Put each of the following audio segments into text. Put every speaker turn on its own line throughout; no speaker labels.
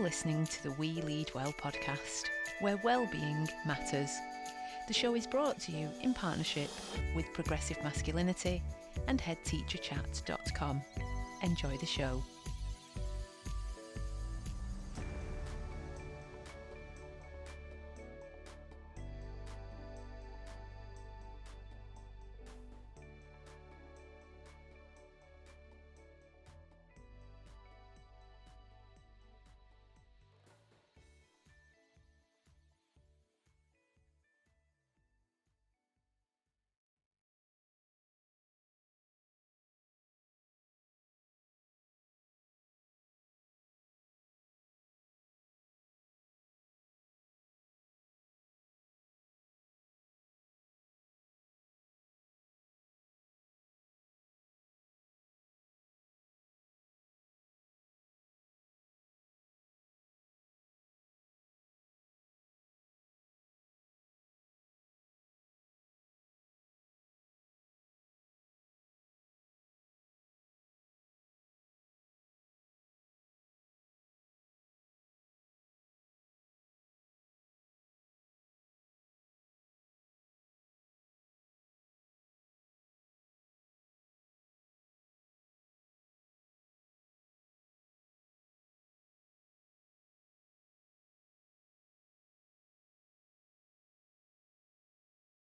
Listening to the We Lead Well podcast, where well-being matters. The show is brought to you in partnership with Progressive Masculinity and HeadTeacherChat.com. Enjoy the show.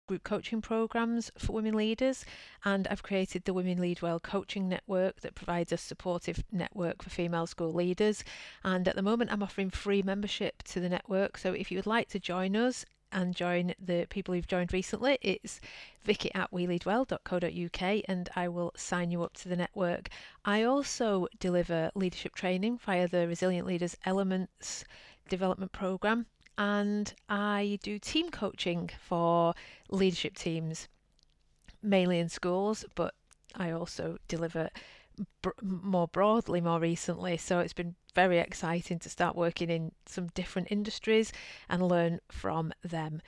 Group coaching programs for women leaders and I've created the Women Lead Well coaching network that provides a supportive network for female school leaders. And at the moment I'm offering free membership to the network. So if you would like to join us and join the people who've joined recently it's vicki at weleadwell.co.uk and I will sign you up to the network. I also deliver leadership training via the Resilient Leaders Elements development program and I do team coaching for leadership teams, mainly in schools, but I also deliver br- more broadly more recently. So it's been very exciting to start working in some different industries and learn from them.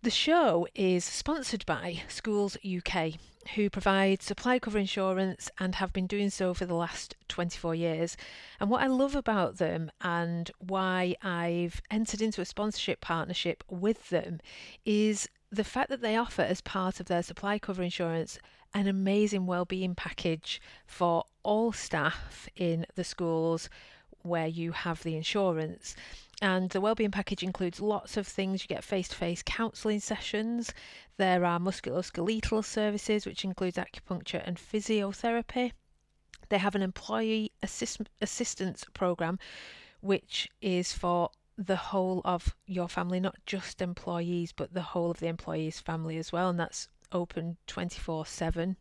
The show is sponsored by Schools UK, who provide supply cover insurance and have been doing so for the last 24 years. And what I love about them and why I've entered into a sponsorship partnership with them is the fact that they offer, as part of their supply cover insurance, an amazing well-being package for all staff in the schools where you have the insurance. And the wellbeing package includes lots of things. You get face to face counselling sessions. There are musculoskeletal services, which includes acupuncture and physiotherapy. They have an employee assist- assistance program, which is for the whole of your family, not just employees, but the whole of the employee's family as well. And that's open 24 7.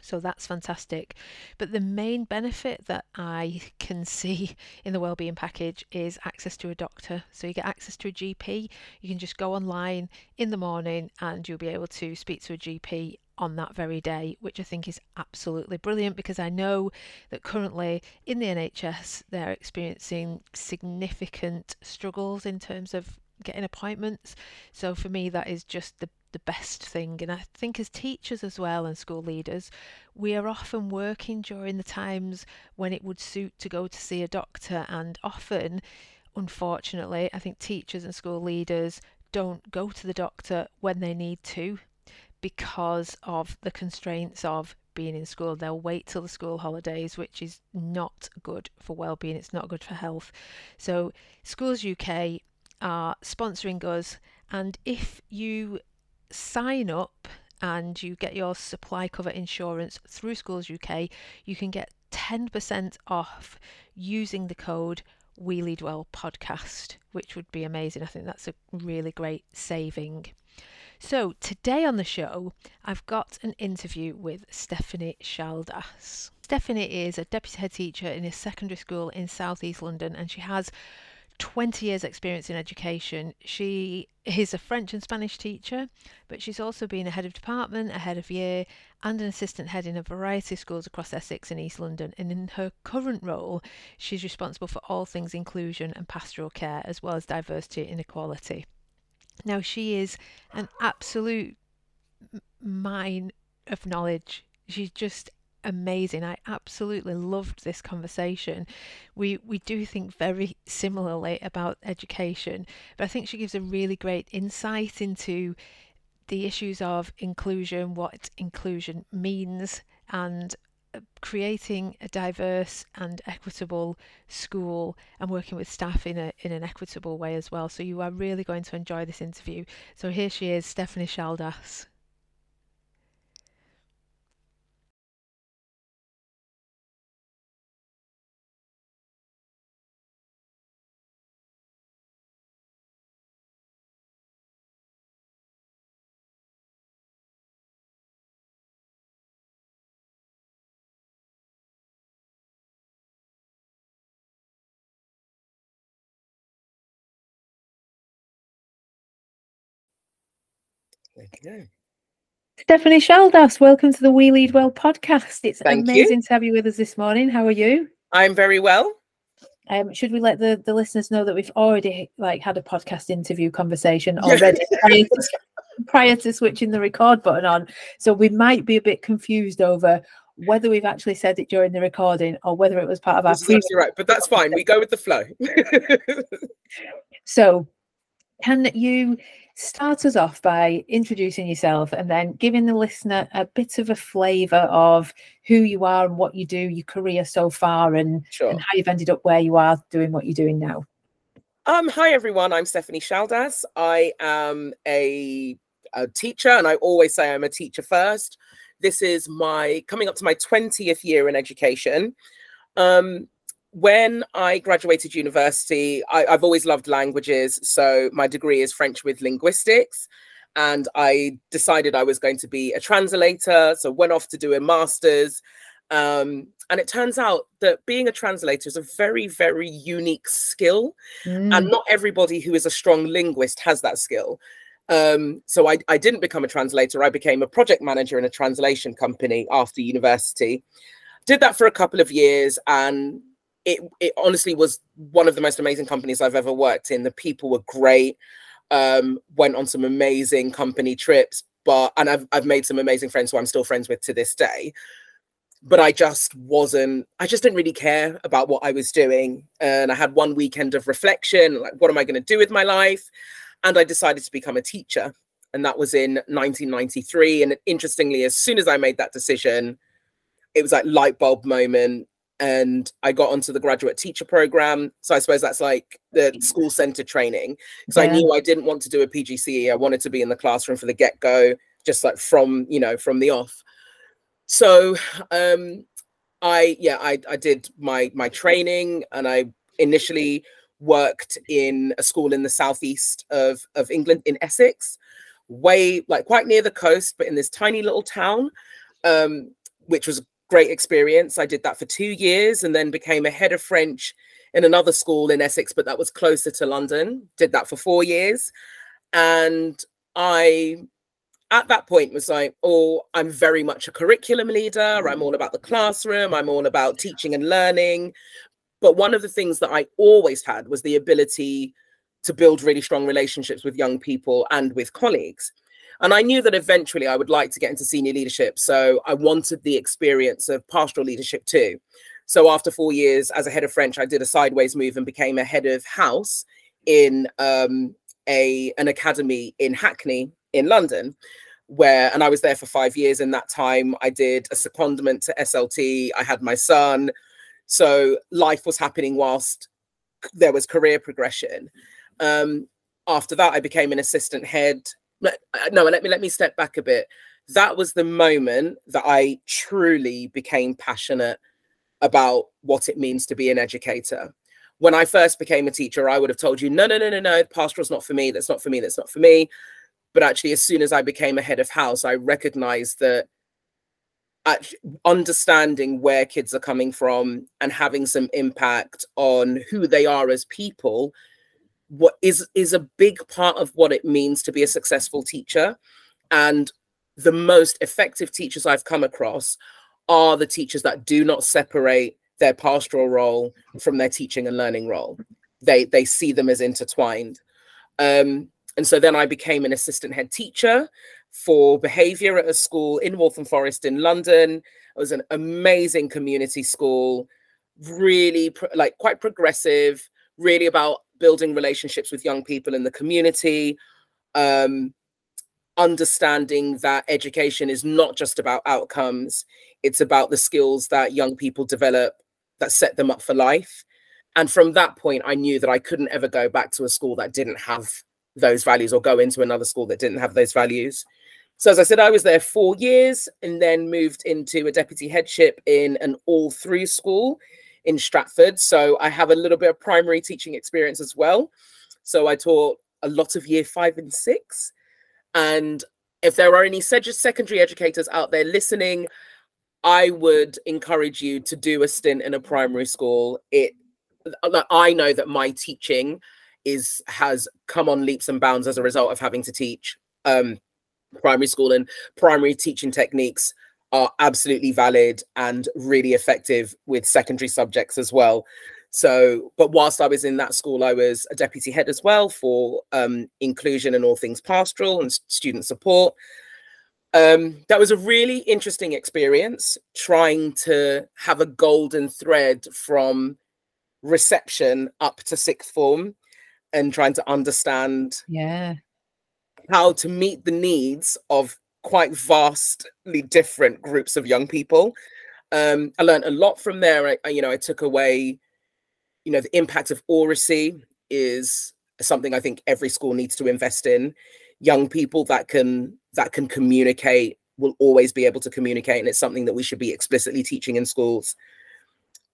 So that's fantastic. But the main benefit that I can see in the wellbeing package is access to a doctor. So you get access to a GP. You can just go online in the morning and you'll be able to speak to a GP on that very day, which I think is absolutely brilliant because I know that currently in the NHS they're experiencing significant struggles in terms of getting appointments. So for me, that is just the the best thing. And I think as teachers as well and school leaders, we are often working during the times when it would suit to go to see a doctor. And often, unfortunately, I think teachers and school leaders don't go to the doctor when they need to because of the constraints of being in school. They'll wait till the school holidays, which is not good for well-being. It's not good for health. So Schools UK are sponsoring us, and if you sign up and you get your supply cover insurance through Schools UK, you can get 10% off using the code We Lead Well podcast, which would be amazing. I think that's a really great saving. So, today on the show, I've got an interview with Stephanie Shaldas. Stephanie is a deputy head teacher in a secondary school in southeast London and she has 20 years experience in education. She is a French and Spanish teacher, but she's also been a head of department, a head of year, and an assistant head in a variety of schools across Essex and East London. And in her current role, she's responsible for all things inclusion and pastoral care, as well as diversity and equality. Now, she is an absolute mine of knowledge. She's just amazing. I absolutely loved this conversation. We we do think very similarly about education, but I think she gives a really great insight into the issues of inclusion, what inclusion means, and uh, creating a diverse and equitable school and working with staff in a in an equitable way as well. So you are really going to enjoy this interview. So here she is, Stephanie Shaldas.
Okay.
Stephanie Shaldas, welcome to the We Lead Well podcast. It's
Thank
amazing
you.
to have you with us this morning. How are you?
I'm very well.
Um, should we let the, the listeners know that we've already like had a podcast interview conversation already prior, to, prior to switching the record button on? So we might be a bit confused over whether we've actually said it during the recording or whether it was part of our
absolutely right, but that's fine. We go with the flow.
So, can you start us off by introducing yourself and then giving the listener a bit of a flavour of who you are and what you do, your career so far, and,
sure.
and how you've ended up where you are doing what you're doing now?
Um, hi everyone. I'm Stephanie Shaldas. I am a, a teacher, and I always say I'm a teacher first. This is my coming up to my 20th year in education. Um, when I graduated university, I, have always loved languages. So my degree is French with linguistics. And I decided I was going to be a translator. So went off to do a master's. Um, and it turns out that being a translator is a very, very unique skill. Mm. And not everybody who is a strong linguist has that skill. Um, so I, I didn't become a translator. I became a project manager in a translation company after university. Did that for a couple of years and it it honestly was one of the most amazing companies I've ever worked in. The people were great. Um, went on some amazing company trips, but and I've I've made some amazing friends who I'm still friends with to this day. But I just wasn't, I just didn't really care about what I was doing. And I had one weekend of reflection, like, what am I going to do with my life? And I decided to become a teacher. And that was in 1993. And interestingly, as soon as I made that decision, it was like light bulb moment and I got onto the graduate teacher program. So I suppose that's like the school center training. So yeah. I knew I didn't want to do a PGCE. I wanted to be in the classroom for the get go, just like from you know from the off. So um, I yeah I I did my my training and I initially worked in a school in the southeast of of England in Essex, way like quite near the coast, but in this tiny little town. Um, which was great experience. I did that for two years and then became a head of French in another school in Essex, but that was closer to London. Did that for four years. And I, at that point, was like, oh, I'm very much a curriculum leader. I'm all about the classroom. I'm all about teaching and learning. But one of the things that I always had was the ability to build really strong relationships with young people and with colleagues. And I knew that eventually I would like to get into senior leadership. So I wanted the experience of pastoral leadership too. So after four years as a head of French, I did a sideways move and became a head of house in um, a an academy in Hackney in London, where and I was there for five years. In that time, I did a secondment to SLT. I had my son, so life was happening whilst there was career progression. Um, after that, I became an assistant head Uh, no let me let me step back a bit. That was the moment that i truly became passionate about what it means to be an educator. When i first became a teacher i would have told you no no no no no pastoral's not for me that's not for me that's not for me. But actually as soon as i became a head of house i recognized that understanding where kids are coming from and having some impact on who they are as people what is is a big part of what it means to be a successful teacher. And the most effective teachers i've come across are the teachers that do not separate their pastoral role from their teaching and learning role. They they see them as intertwined. Um, and so then i became an assistant head teacher for behavior at a school in Waltham Forest in London. It was an amazing community school, really pro- like quite progressive, really about building relationships with young people in the community. Um, understanding that education is not just about outcomes, it's about the skills that young people develop that set them up for life. And from that point, I knew that I couldn't ever go back to a school that didn't have those values or go into another school that didn't have those values. So, as I said, I was there four years and then moved into a deputy headship in an all through school in Stratford. So, I have a little bit of primary teaching experience as well. So, I taught a lot of year five and six. And if there are any secondary educators out there listening, I would encourage you to do a stint in a primary school. It I know that my teaching is has come on leaps and bounds as a result of having to teach um, primary school and primary teaching techniques are absolutely valid and really effective with secondary subjects as well. So, but whilst I was in that school, I was a deputy head as well for um, inclusion and all things pastoral and student support. Um, that was a really interesting experience trying to have a golden thread from reception up to sixth form and trying to understand
yeah
how to meet the needs of quite vastly different groups of young people um, i learned a lot from there I, you know i took away you know the impact of oracy is something i think every school needs to invest in young people that can that can communicate will always be able to communicate and it's something that we should be explicitly teaching in schools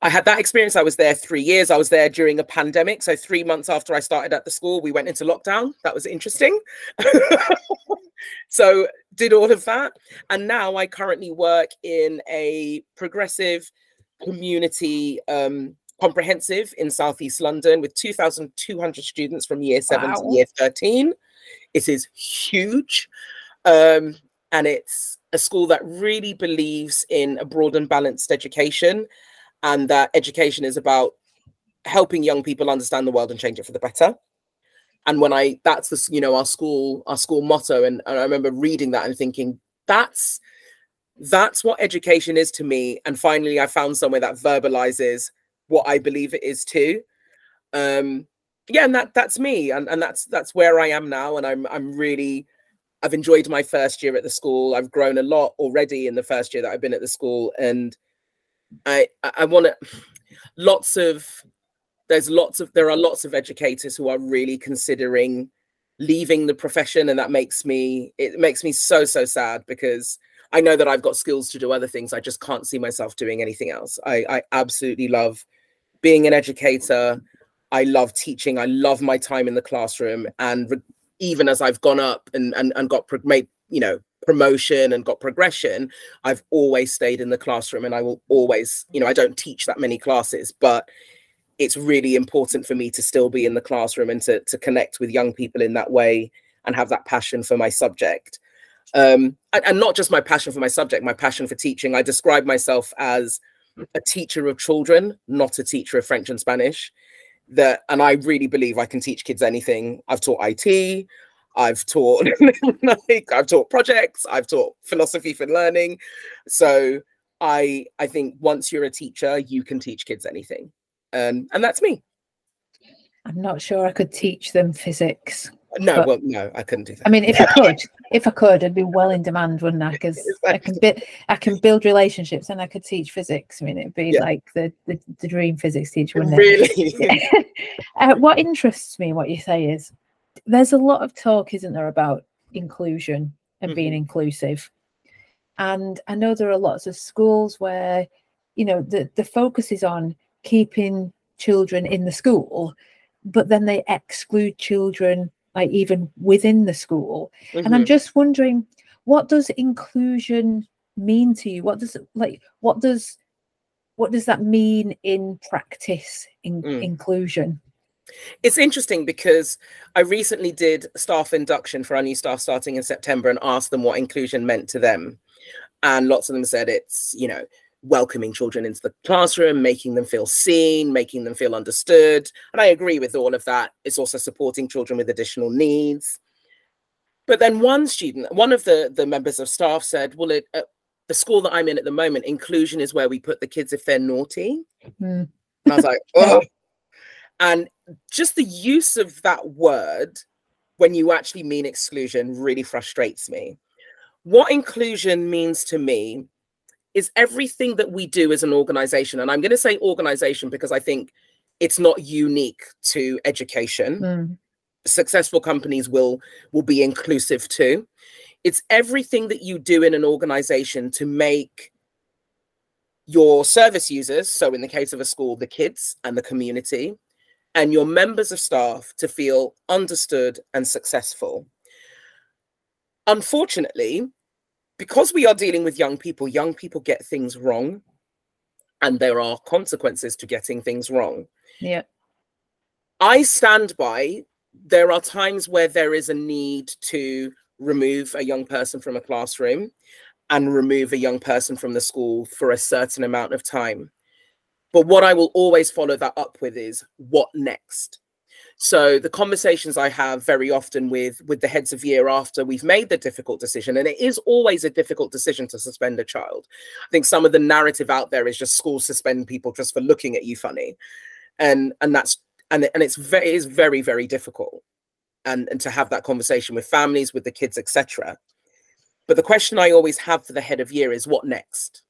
I had that experience. I was there three years. I was there during a pandemic. So, three months after I started at the school, we went into lockdown. That was interesting. so, did all of that. And now I currently work in a progressive community um, comprehensive in Southeast London with 2,200 students from year seven wow. to year 13. It is huge. Um, and it's a school that really believes in a broad and balanced education and that education is about helping young people understand the world and change it for the better and when i that's the you know our school our school motto and, and i remember reading that and thinking that's that's what education is to me. And finally i found somewhere that verbalizes what i believe it is too. Um yeah and that that's me and, and that's that's where i am now and i'm i'm really i've enjoyed my first year at the school. I've grown a lot already in the first year that i've been at the school and I I want to lots of there's lots of there are lots of educators who are really considering leaving the profession and that makes me it makes me so so sad because I know that I've got skills to do other things I just can't see myself doing anything else. I I absolutely love being an educator. I love teaching. I love my time in the classroom and re- even as I've gone up and and, and got made you know promotion and got progression i've always stayed in the classroom and i will always you know i don't teach that many classes but it's really important for me to still be in the classroom and to, to connect with young people in that way and have that passion for my subject um, and, and not just my passion for my subject my passion for teaching i describe myself as a teacher of children not a teacher of french and spanish that and i really believe i can teach kids anything i've taught it I've taught like I've taught projects, I've taught philosophy for learning. So I I think once you're a teacher, you can teach kids anything. Um, and that's me.
I'm not sure I could teach them physics.
No, but, well, no, I couldn't do that. I
mean, if I could, if I could, I'd be well in demand, wouldn't I? Because exactly. I can build, I can build relationships, and I could teach physics. I mean, it'd be yeah. like the, the, the dream physics teacher, wouldn't
it? Really.
uh, what interests me, what you say is, there's a lot of talk, isn't there, about inclusion and mm-hmm. being inclusive. And I know there are lots of schools where, you know, the, the focus is on keeping children in the school, but then they exclude children like even within the school. Mm-hmm. And I'm mm-hmm. just wondering, what does inclusion mean to you? What does like what does what does that mean in practice in mm. inclusion?
It's interesting because I recently did staff induction for our new staff starting in September and asked them what inclusion meant to them. And lots of them said it's, you know, welcoming children into the classroom, making them feel seen, making them feel understood. And I agree with all of that. It's also supporting children with additional needs. But then one student, one of the the members of staff said, "Well, it, uh, the school that I'm in at the moment, inclusion is where we put the kids if they're naughty." Mm. And I was like, "Oh." And just the use of that word when you actually mean exclusion really frustrates me. What inclusion means to me is everything that we do as an organization. And I'm going to say organization because I think it's not unique to education. Mm. Successful companies will will be inclusive too. It's everything that you do in an organization to make your service users, so in the case of a school, the kids and the community, and your members of staff to feel understood and successful. Unfortunately, because we are dealing with young people, young people get things wrong, and there are consequences to getting things wrong.
Yeah.
I stand by there are times where there is a need to remove a young person from a classroom and remove a young person from the school for a certain amount of time. But what I will always follow that up with is what next? So the conversations I have very often with with the heads of year after we've made the difficult decision, and it is always a difficult decision to suspend a child. I think some of the narrative out there is just schools suspend people just for looking at you funny, and and that's and and it's very it is very very difficult, and and to have that conversation with families, with the kids, etc. But the question I always have for the head of year is what next?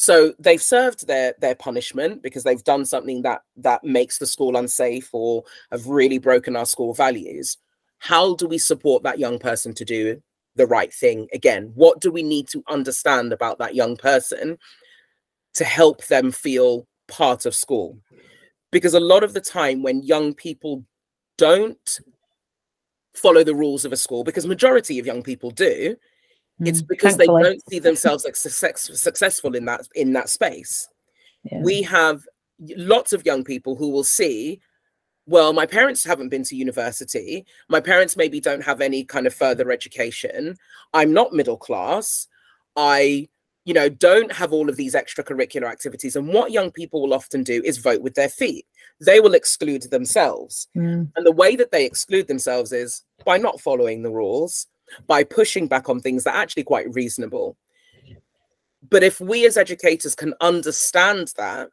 So they've served their their punishment because they've done something that that makes the school unsafe or have really broken our school values. How do we support that young person to do the right thing again? What do we need to understand about that young person to help them feel part of school? Because a lot of the time when young people don't follow the rules of a school because majority of young people do it's mm, because Thankfully. they don't see themselves like success, successful in that in that space. Yeah. We have lots of young people who will see well my parents haven't been to university my parents maybe don't have any kind of further education i'm not middle class i you know don't have all of these extracurricular activities and what young people will often do is vote with their feet they will exclude themselves mm. and the way that they exclude themselves is by not following the rules by pushing back on things that are actually quite reasonable. But if we as educators can understand that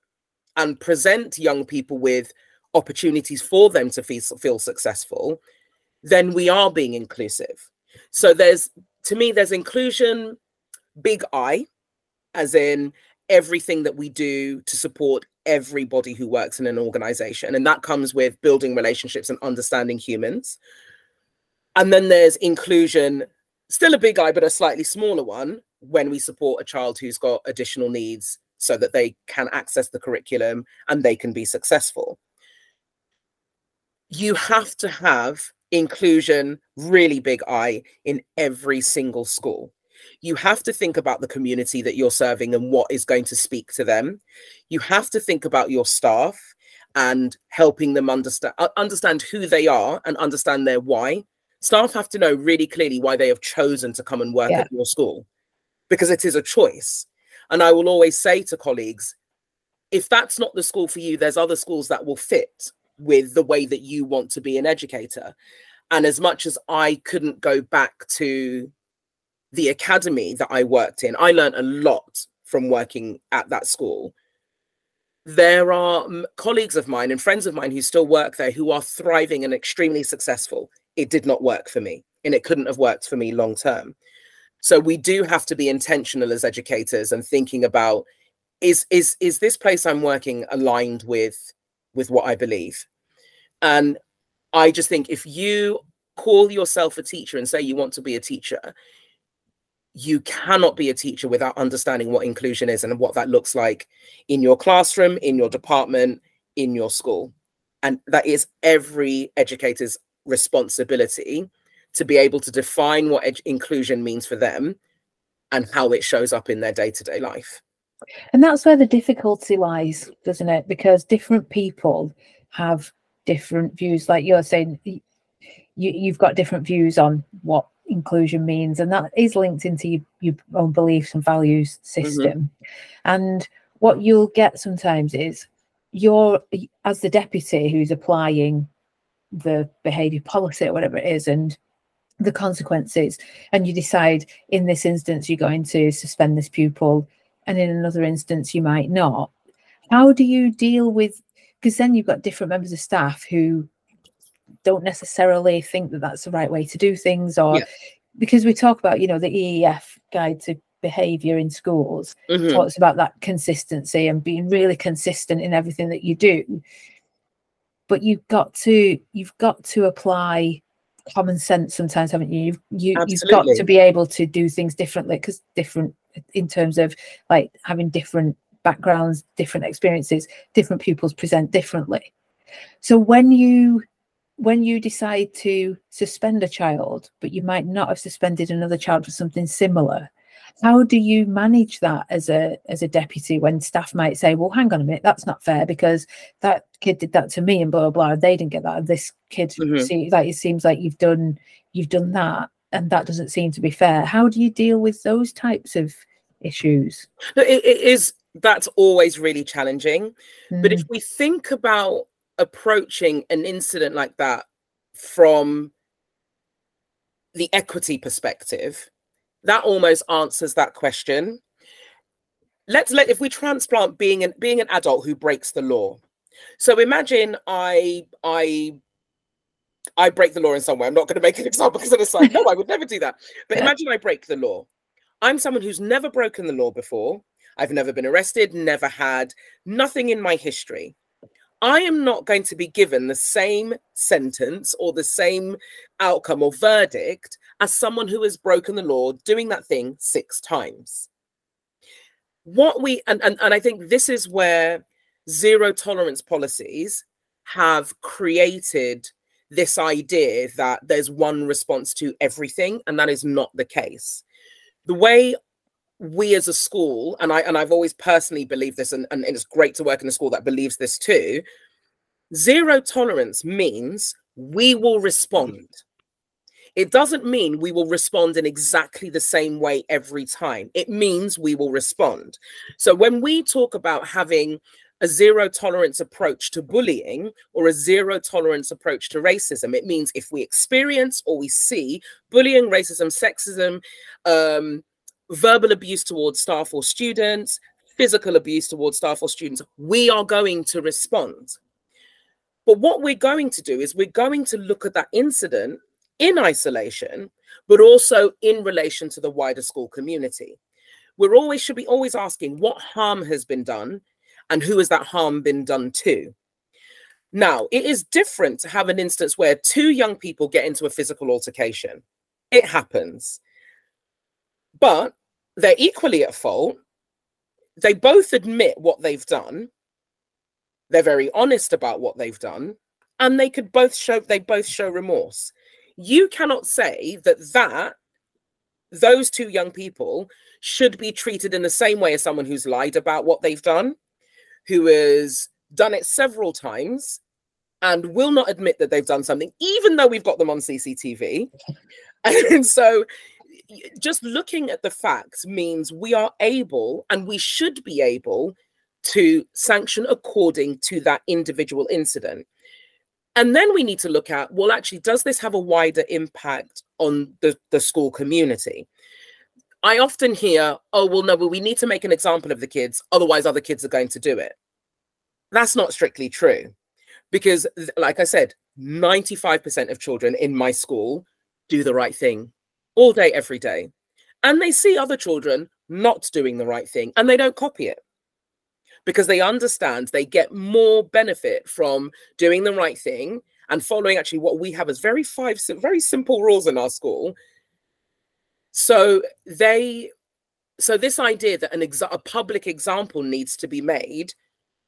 and present young people with opportunities for them to feel, feel successful, then we are being inclusive. So there's, to me, there's inclusion, big I, as in everything that we do to support everybody who works in an organization. And that comes with building relationships and understanding humans. And then there's inclusion, still a big eye, but a slightly smaller one when we support a child who's got additional needs so that they can access the curriculum and they can be successful. You have to have inclusion, really big eye, in every single school. You have to think about the community that you're serving and what is going to speak to them. You have to think about your staff and helping them understand understand who they are and understand their why staff have to know really clearly why they have chosen to come and work yeah. at your school because it is a choice. And I will always say to colleagues, if that's not the school for you, there's other schools that will fit with the way that you want to be an educator. And as much as I couldn't go back to the academy that I worked in, I learned a lot from working at that school. There are colleagues of mine and friends of mine who still work there who are thriving and extremely successful it did not work for me and it couldn't have worked for me long term. So we do have to be intentional as educators and thinking about is is is this place I'm working aligned with with what I believe? And I just think if you call yourself a teacher and say you want to be a teacher, you cannot be a teacher without understanding what inclusion is and what that looks like in your classroom, in your department, in your school. And that is every educator's responsibility to be able to define what ed- inclusion means for them and how it shows up in their day-to-day life.
And that's where the difficulty lies doesn't it? Because different people have different views. Like you're saying you, you've got different views on what inclusion means and that is linked into your, your own beliefs and values system. Mm-hmm. and what you'll get sometimes is you're as the deputy who's applying the behavior policy or whatever it is and the consequences and you decide in this instance you're going to suspend this pupil and in another instance you might not how do you deal with because then you've got different members of staff who don't necessarily think that that's the right way to do things or
Yeah.
because we talk about you know the eef guide to behavior in schools
Mhm.
talks about that consistency and being really consistent in everything that you do but you've got to you've got to apply common sense sometimes haven't you? You've you, you've got to be able to do things differently because different in terms of like having different backgrounds different experiences different pupils present differently. So when you when you decide to suspend a child but you might not have suspended another child for something similar how do you manage that as a as a deputy when staff might say well hang on a minute that's not fair because that kid did that to me and blah blah blah and they didn't get that and this kid
Mhm.
see like it seems like you've done you've done that and that doesn't seem to be fair. How do you deal with those types of issues?
No, it, it is that's always really challenging but
Mm,
if we think about approaching an incident like that from the equity perspective that almost answers that question. Let's let if we transplant being an being an adult who breaks the law. So imagine i i i break the law in some way. I'm not going to make an example because it's like no i would never do that. But imagine i break the law. I'm someone who's never broken the law before. I've never been arrested never had nothing in my history. I am not going to be given the same sentence or the same outcome or verdict as someone who has broken the law doing that thing six times. What we, and, and, and I think this is where zero tolerance policies have created this idea that there's one response to everything, and that is not the case. The way we as a school and i and i've always personally believed this and, and it's great to work in a school that believes this too zero tolerance means we will mm-hmm. respond it doesn't mean we will respond in exactly the same way every time it means we will respond so when we talk about having a zero tolerance approach to bullying or a zero tolerance approach to racism it means if we experience or we see bullying racism sexism um, verbal abuse towards staff or students, physical abuse towards staff or students, we are going to respond. But what we're going to do is we're going to look at that incident in isolation, but also in relation to the wider school community. We're always should be always asking what harm has been done and who has that harm been done to. Now, it is different to have an instance where two young people get into a physical altercation. It happens but they're equally at fault. They both admit what they've done. They're very honest about what they've done, and they could both show they both show remorse. You cannot say that that those two young people should be treated in the same way as someone who's lied about what they've done, who has done it several times and will not admit that they've done something, even though we've got them on CCTV. And so just looking at the facts means we are able and we should be able to sanction according to that individual incident. And then we need to look at well, actually, does this have a wider impact on the, the school community? I often hear, oh, well, no, but we need to make an example of the kids, otherwise, other kids are going to do it. That's not strictly true. Because, like I said, 95% of children in my school do the right thing all day, every day. And they see other children not doing the right thing and they don't copy it because they understand they get more benefit from doing the right thing and following actually what we have as very five very simple rules in our school. So they so this idea that an exa- a public example needs to be made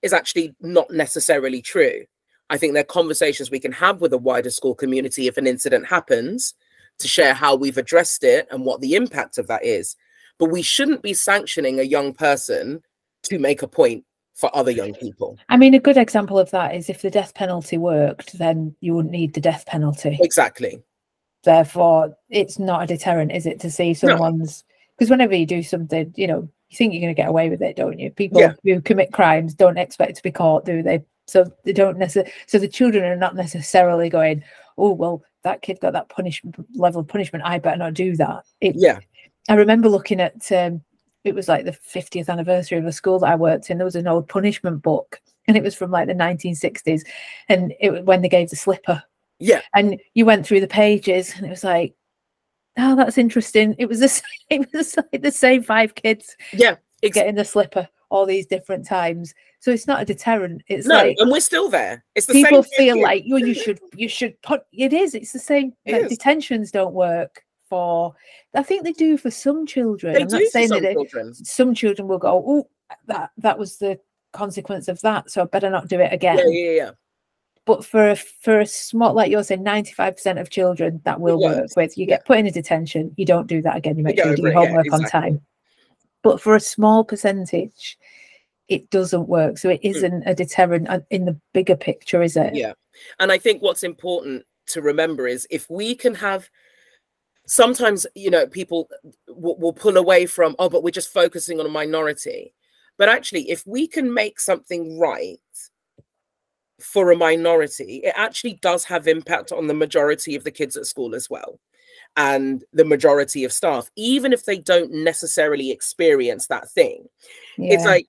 is actually not necessarily true. I think there are conversations we can have with the wider school community if an incident happens to share how we've addressed it and what the impact of that is. But we shouldn't be sanctioning a young person to make a point for other young people.
I mean, a good example of that is if the death penalty worked, then you wouldn't need the death penalty.
Exactly.
Therefore, it's not a deterrent, is it, to see someone's because whenever you do something, you know, you think you're going to get away with it, don't you? People
Yeah.
who commit crimes don't expect to be caught, do they? So they don't necessarily. So the children are not necessarily going, "Oh well, that kid got that punishment level of punishment. I better not do that. It,
Yeah.
I remember looking at um, it was like the 50th anniversary of a school that I worked in. There was an old punishment book, and it was from like the 1960s, and it was when they gave the slipper.
Yeah.
and you went through the pages, and it was like, oh, that's interesting. It was the same, it was like the same five kids
Yeah. Ex-
getting the slipper all these different times. So it's not a deterrent. It's
no,
like
and we're still there. It's the
people feel like you you should you should put it is it's the same like, detentions don't work for i think they do for some children
they
i'm
do
not saying
some
that they,
children.
some children will go oh that that was the consequence of that so i better not do it again
Yeah, yeah, yeah.
but for a for a small like you're saying 95% of children that will work with you
yeah.
get put in a detention you don't do that again you make
get
sure you do your
it, yeah,
homework on time but for a small percentage it doesn't work so it isn't a deterrent uh, in the bigger picture is it
Hmm. Yeah. And I think what's important to remember is if we can have sometimes, you know, people will, will pull away from, oh, but we're just focusing on a minority. But actually, if we can make something right for a minority, it actually does have impact on the majority of the kids at school as well. And the majority of staff, even if they don't necessarily experience that thing it's like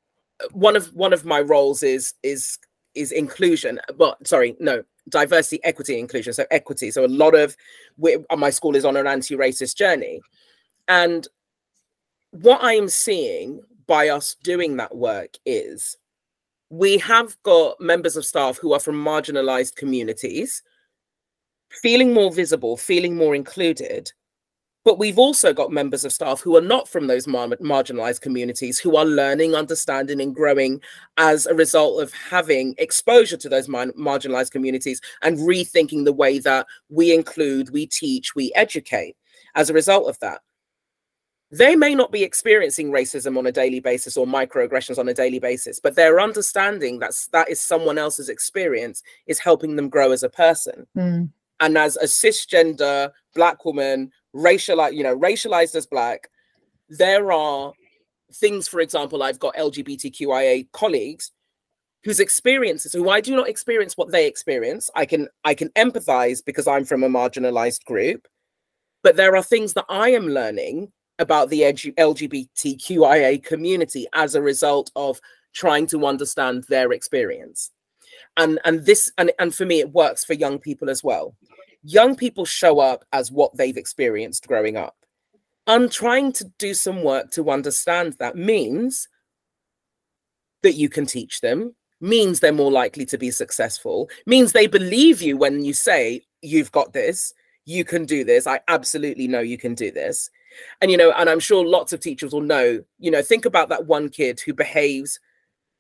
one of one of my roles is is is inclusion but sorry no diversity equity inclusion. So equity. So a lot of my school is on an anti-racist journey. And what i am seeing by us doing that work is we have got members of staff who are from marginalized communities feeling more visible feeling more included but we've also got members of staff who are not from those mar- marginalized communities who are learning, understanding, and growing as a result of having exposure to those mar- marginalized communities and rethinking the way that we include, we teach, we educate as a result of that. They may not be experiencing racism on a daily basis or microaggressions on a daily basis, but their understanding that that is someone else's experience is helping them grow as a person
Mm,
and as a cisgender black woman racialized you know racialized as black. There are things for example i've got lgbtqia colleagues whose experiences who i do not experience what they experience. I can i can empathize because i'm from a marginalized group. But there are things that i am learning about the lgbtqia community as a result of trying to understand their experience. And and this and and for me it works for young people as well young people show up as what they've experienced growing up. I'm trying to do some work to understand that means that you can teach them means they're more likely to be successful means they believe you when you say you've got this you can do this i absolutely know you can do this. And you know and i'm sure lots of teachers will know you know think about that one kid who behaves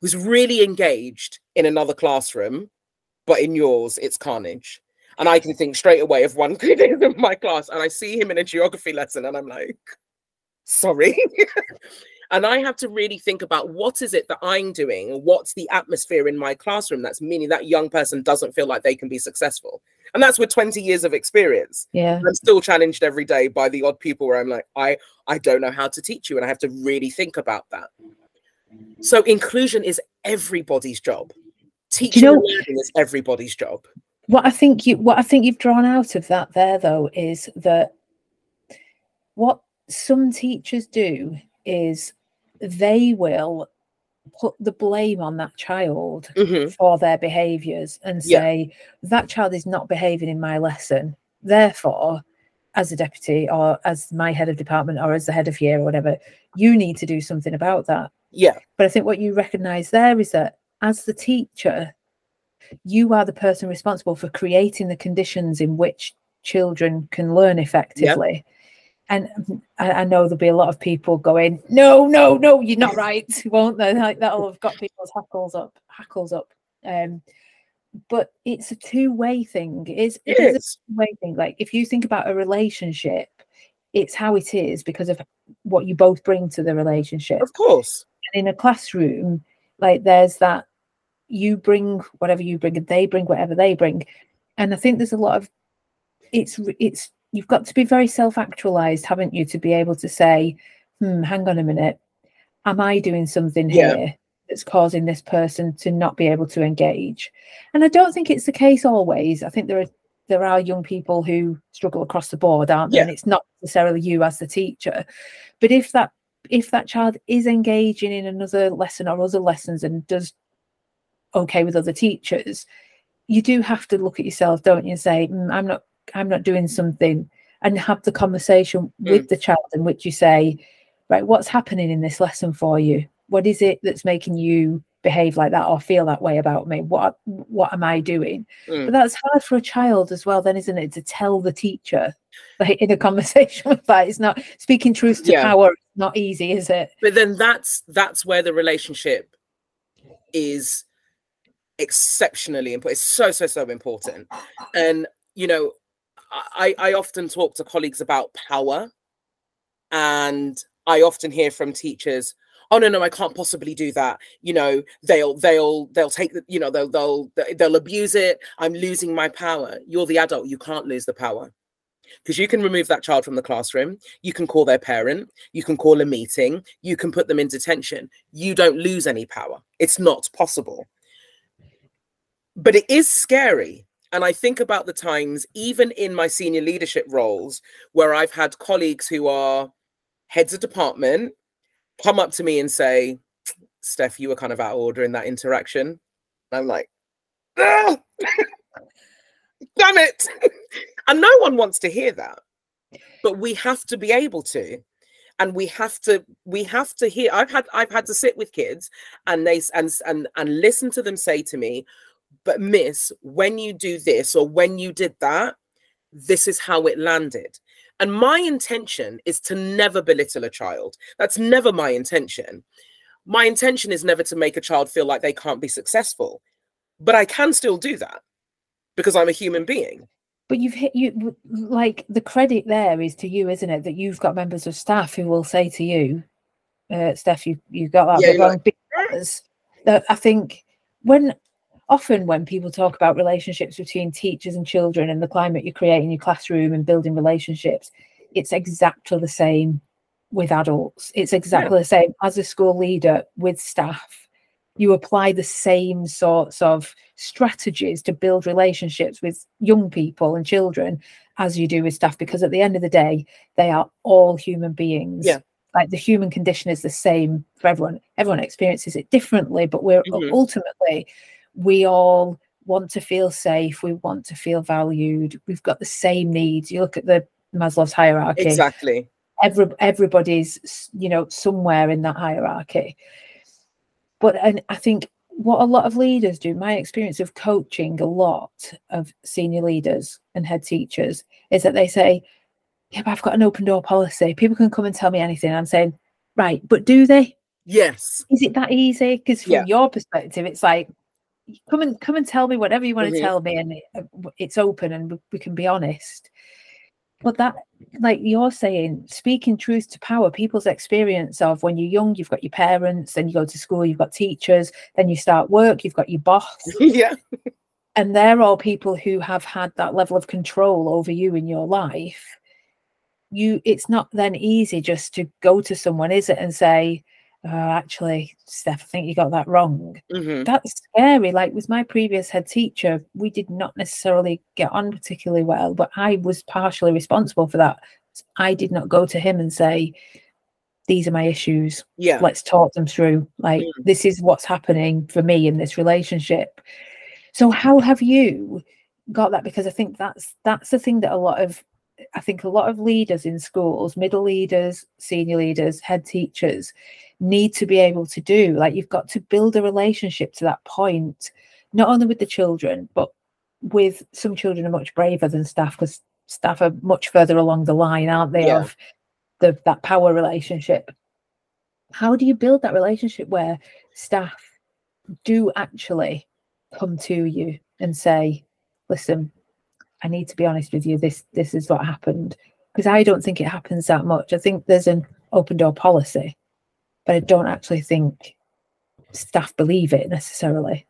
who's really engaged in another classroom but in yours it's carnage and i can think straight away of one kid in my class and i see him in a geography lesson and i'm like sorry and i have to really think about what is it that i'm doing what's the atmosphere in my classroom that's meaning that young person doesn't feel like they can be successful and that's with 20 years of experience
yeah
I'm still challenged every day by the odd people where I'm like, I I don't know how to teach you, and I have to really think about that. So inclusion is everybody's job. Teaching
know-
is everybody's job.
What I think you what I think you've drawn out of that there though is that what some teachers do is they will put the blame on that child
Mhm.
for their behaviors and
Yeah.
say that child is not behaving in my lesson therefore as a deputy or as my head of department or as the head of year or whatever you need to do something about that
Yeah,
but I think what you recognize there is that as the teacher, you are the person responsible for creating the conditions in which children can learn effectively. And mm, I, I know there'll be a lot of people going, no, no, no, you're not right, won't they? Like that'll have got people's hackles up, hackles up. Um, but it's a two-way thing. It's,
it
it is a two-way thing. Like if you think about a relationship, it's how it is because of what you both bring to the relationship
Of course.
in a classroom, like there's that you bring whatever you bring and they bring whatever they bring. And I think there's a lot of it's it's you've got to be very self-actualized, haven't you, to be able to say, hmm, hang on a minute, am I doing something
Yeah.
here that's causing this person to not be able to engage? And I don't think it's the case always. I think there are there are young people who struggle across the board, aren't there?
Yeah.
And it's not necessarily you as the teacher. But if that if that child is engaging in another lesson or other lessons and does okay with other teachers, you do have to look at yourself, don't you? And say, "Mm, I'm not I'm not doing something and have the conversation with the child in which you say, right, what's happening in this lesson for you? What is it that's making you behave like that or feel that way about me? What what am I doing?
Mm.
But that's hard for a child as well, then, isn't it? To tell the teacher like in a conversation with that. It's not speaking truth to
Yeah.
power, not easy, is it?
but then that's that's where the relationship is exceptionally important it's so so so important. And you know i i often talk to colleagues about power and i often hear from teachers oh no no i can't possibly do that. You know they'll they'll they'll take the you know they'll they'll they'll abuse it. I'm losing my power. You're the adult you can't lose the power. Because you can remove that child from the classroom you can call their parent you can call a meeting you can put them in detention. You don't lose any power. It's not possible but it is scary. And i think about the times even in my senior leadership roles where i've had colleagues who are heads of department come up to me and say steph you were kind of out of order in that interaction. And i'm like "Ah! damn it. And no one wants to hear that. But we have to be able to. And we have to we have to hear i've had i've had to sit with kids and they and and and listen to them say to me but miss when you do this or when you did that this is how it landed. And my intention is to never belittle a child. That's never my intention. My intention is never to make a child feel like they can't be successful. But i can still do that because i'm a human being.
But you've hit you like the credit there is to you, isn't it? That you've got members of staff who will say to you, uh, Steph, you you got that
Yeah,
bit
you're
wrong. Because that I think when often when people talk about relationships between teachers and children and the climate you create in your classroom and building relationships, it's exactly the same with adults. It's exactly the same as a school leader with staff. You apply the same sorts of strategies to build relationships with young people and children as you do with staff, because at the end of the day, they are all human beings.
Yeah.
Like the human condition is the same for everyone. Everyone experiences it differently, but we're
Mhm.
ultimately we all want to feel safe. We want to feel valued. We've got the same needs. You look at the Maslow's hierarchy
exactly
every everybody's you know somewhere in that hierarchy but and i think what a lot of leaders do my experience of coaching a lot of senior leaders and head teachers is that they say yeah but i've got an open door policy people can come and tell me anything i'm saying right but do they
yes
is it that easy because from
Yeah.
your perspective it's like come and come and tell me whatever you want
Mhm.
to tell me and it, uh, it's open and we, we can be honest. But that like you're saying speaking truth to power people's experience of when you're young you've got your parents then you go to school you've got teachers then you start work you've got your boss.
Yeah.
And they're all people who have had that level of control over you in your life. You it's not then easy just to go to someone is it and say oh, actually steph i think you got that wrong.
Hmm
that's scary like with my previous head teacher we did not necessarily get on particularly well but i was partially responsible for that. I did not go to him and say these are my issues.
Yeah.
Let's talk them through. Like
Mm.
this is what's happening for me in this relationship. So how have you got that? Because i think that's that's the thing that a lot of i think a lot of leaders in schools middle leaders senior leaders head teachers need to be able to do like you've got to build a relationship to that point not only with the children but with some children are much braver than staff because staff are much further along the line aren't they
Yeah.
of the that power relationship how do you build that relationship where staff do actually come to you and say listen i need to be honest with you this this is what happened because i don't think it happens that much i think there's an open door policy but i don't actually think staff believe it necessarily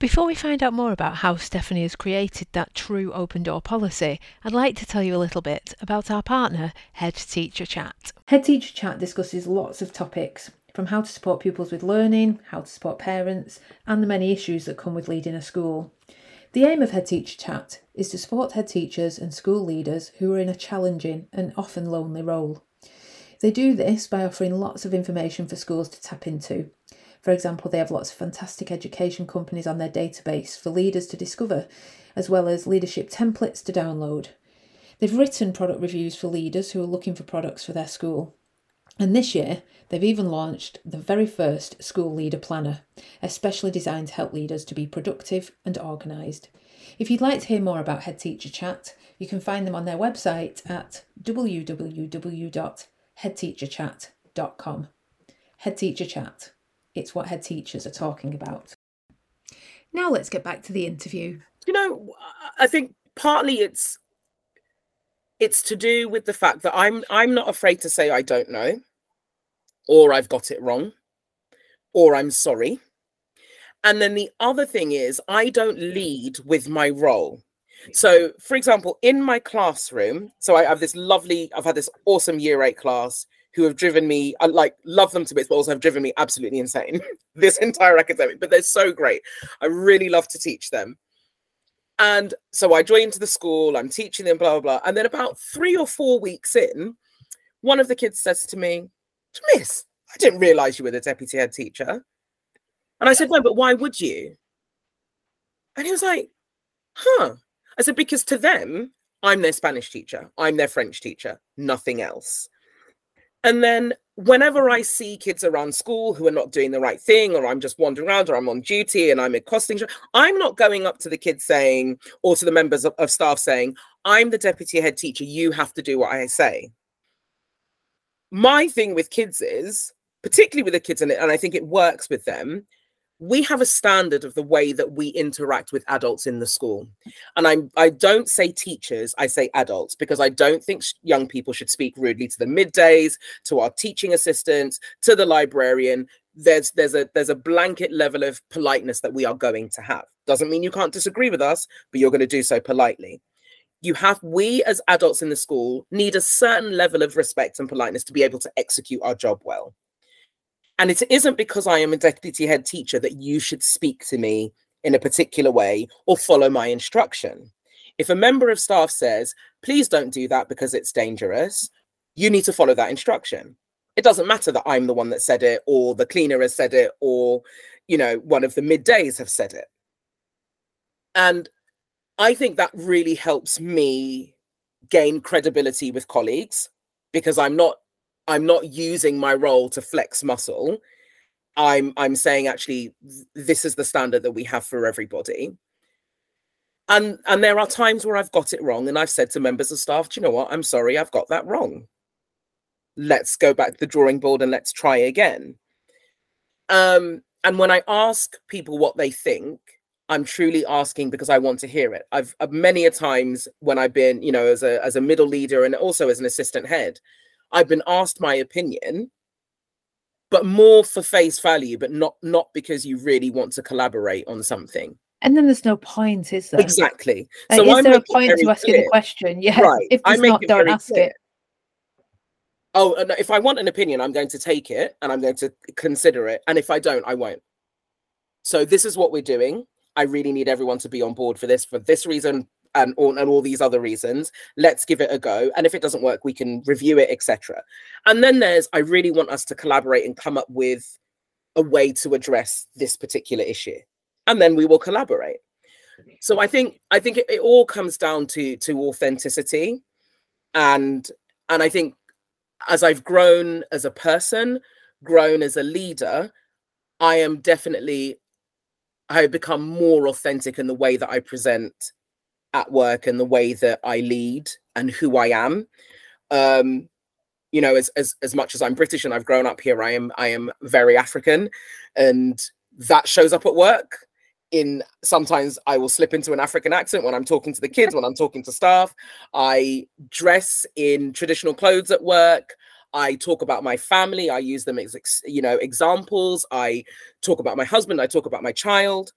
Before we find out more about how Stephanie has created that true open door policy, I'd like to tell you a little bit about our partner, Head Teacher Chat. Head Teacher Chat discusses lots of topics, from how to support pupils with learning, how to support parents, and the many issues that come with leading a school.
The aim of Head Teacher Chat is to support head teachers and school leaders who are in a challenging and often lonely role. They do this by offering lots of information for schools to tap into. For example, they have lots of fantastic education companies on their database for leaders to discover, as well as leadership templates to download. They've written product reviews for leaders who are looking for products for their school. And this year, they've even launched the very first School Leader Planner, especially designed to help leaders to be productive and organised. If you'd like to hear more about Head Teacher Chat, you can find them on their website at www.headteacherchat.com. Head Teacher Chat. It's what head teachers are talking about. Now let's get back to the interview.
You know, I think partly it's it's to do with the fact that I'm I'm not afraid to say I don't know, or I've got it wrong, or I'm sorry. And then the other thing is I don't lead with my role. So, for example, in my classroom, so I have this lovely, I've had this awesome year eight class who have driven me, I like love them to bits, but also have driven me absolutely insane this entire academic. But they're so great. I really love to teach them. And so I joined the school, I'm teaching them, blah, blah, blah. And then about three or four weeks in, one of the kids says to me, Miss, I didn't realize you were the deputy head teacher. And I said, No, but why would you? And he was like, Huh. I said, Because to them, I'm their Spanish teacher, I'm their French teacher, nothing else. And then whenever I see kids around school who are not doing the right thing, or I'm just wandering around, or I'm on duty and I'm accosting, I'm not going up to the kids saying, or to the members of, of staff saying, I'm the deputy head teacher, you have to do what I say. My thing with kids is, particularly with the kids, and, and I think it works with them, we have a standard of the way that we interact with adults in the school. And i i don't say teachers i say adults because i don't think young people should speak rudely to the middays to our teaching assistants to the librarian. There's there's a there's a blanket level of politeness that we are going to have. Doesn't mean you can't disagree with us but you're going to do so politely. You have we as adults in the school need a certain level of respect and politeness to be able to execute our job well and it isn't because I am a deputy head teacher that you should speak to me in a particular way or follow my instruction. If a member of staff says, please don't do that because it's dangerous, you need to follow that instruction. It doesn't matter that I'm the one that said it or the cleaner has said it or, you know, one of the middays have said it. And I think that really helps me gain credibility with colleagues because I'm not I'm not using my role to flex muscle. I'm I'm saying actually this is the standard that we have for everybody. And and there are times where I've got it wrong and I've said to members of staff, do you know what? I'm sorry, I've got that wrong. Let's go back to the drawing board and let's try again. Um and when I ask people what they think, I'm truly asking because I want to hear it. I've, I've many a times when I've been, you know, as a as a middle leader and also as an assistant head, I've been asked my opinion, but more for face value, but not not because you really want to collaborate on something.
And then there's no point, is there?
Exactly.
So is I'm there a point to asking the question? Yeah. Right. If there's not, don't ask clear. it.
Oh, and if I want an opinion, I'm going to take it and I'm going to consider it. And if I don't, I won't. So this is what we're doing. I really need everyone to be on board for this for this reason, and all, and all these other reasons let's give it a go. And if it doesn't work we can review it etc and then there's i really want us to collaborate and come up with a way to address this particular issue. And then we will collaborate. So i think i think it, it all comes down to to authenticity. And and i think as i've grown as a person grown as a leader i am definitely I have become more authentic in the way that I present at work and the way that I lead and who I am. Um, you know, as, as as much as I'm British and I've grown up here, I am I am very African, and that shows up at work. In sometimes I will slip into an African accent when I'm talking to the kids, when I'm talking to staff. I dress in traditional clothes at work. I talk about my family. I use them as you know examples. I talk about my husband. I talk about my child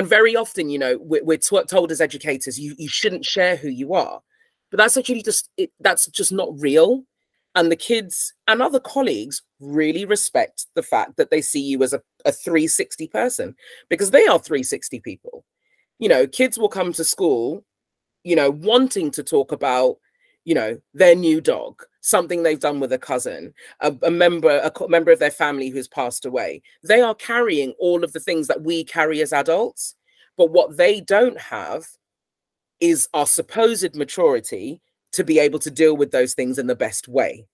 and very often you know we're, we're told as educators you, you shouldn't share who you are. But that's actually just it, that's just not real. And the kids and other colleagues really respect the fact that they see you as a, a 360 person because they are 360 people. You know kids will come to school you know wanting to talk about you know their new dog something they've done with a cousin a, a member a co- member of their family who's passed away. They are carrying all of the things that we carry as adults but what they don't have is our supposed maturity to be able to deal with those things in the best way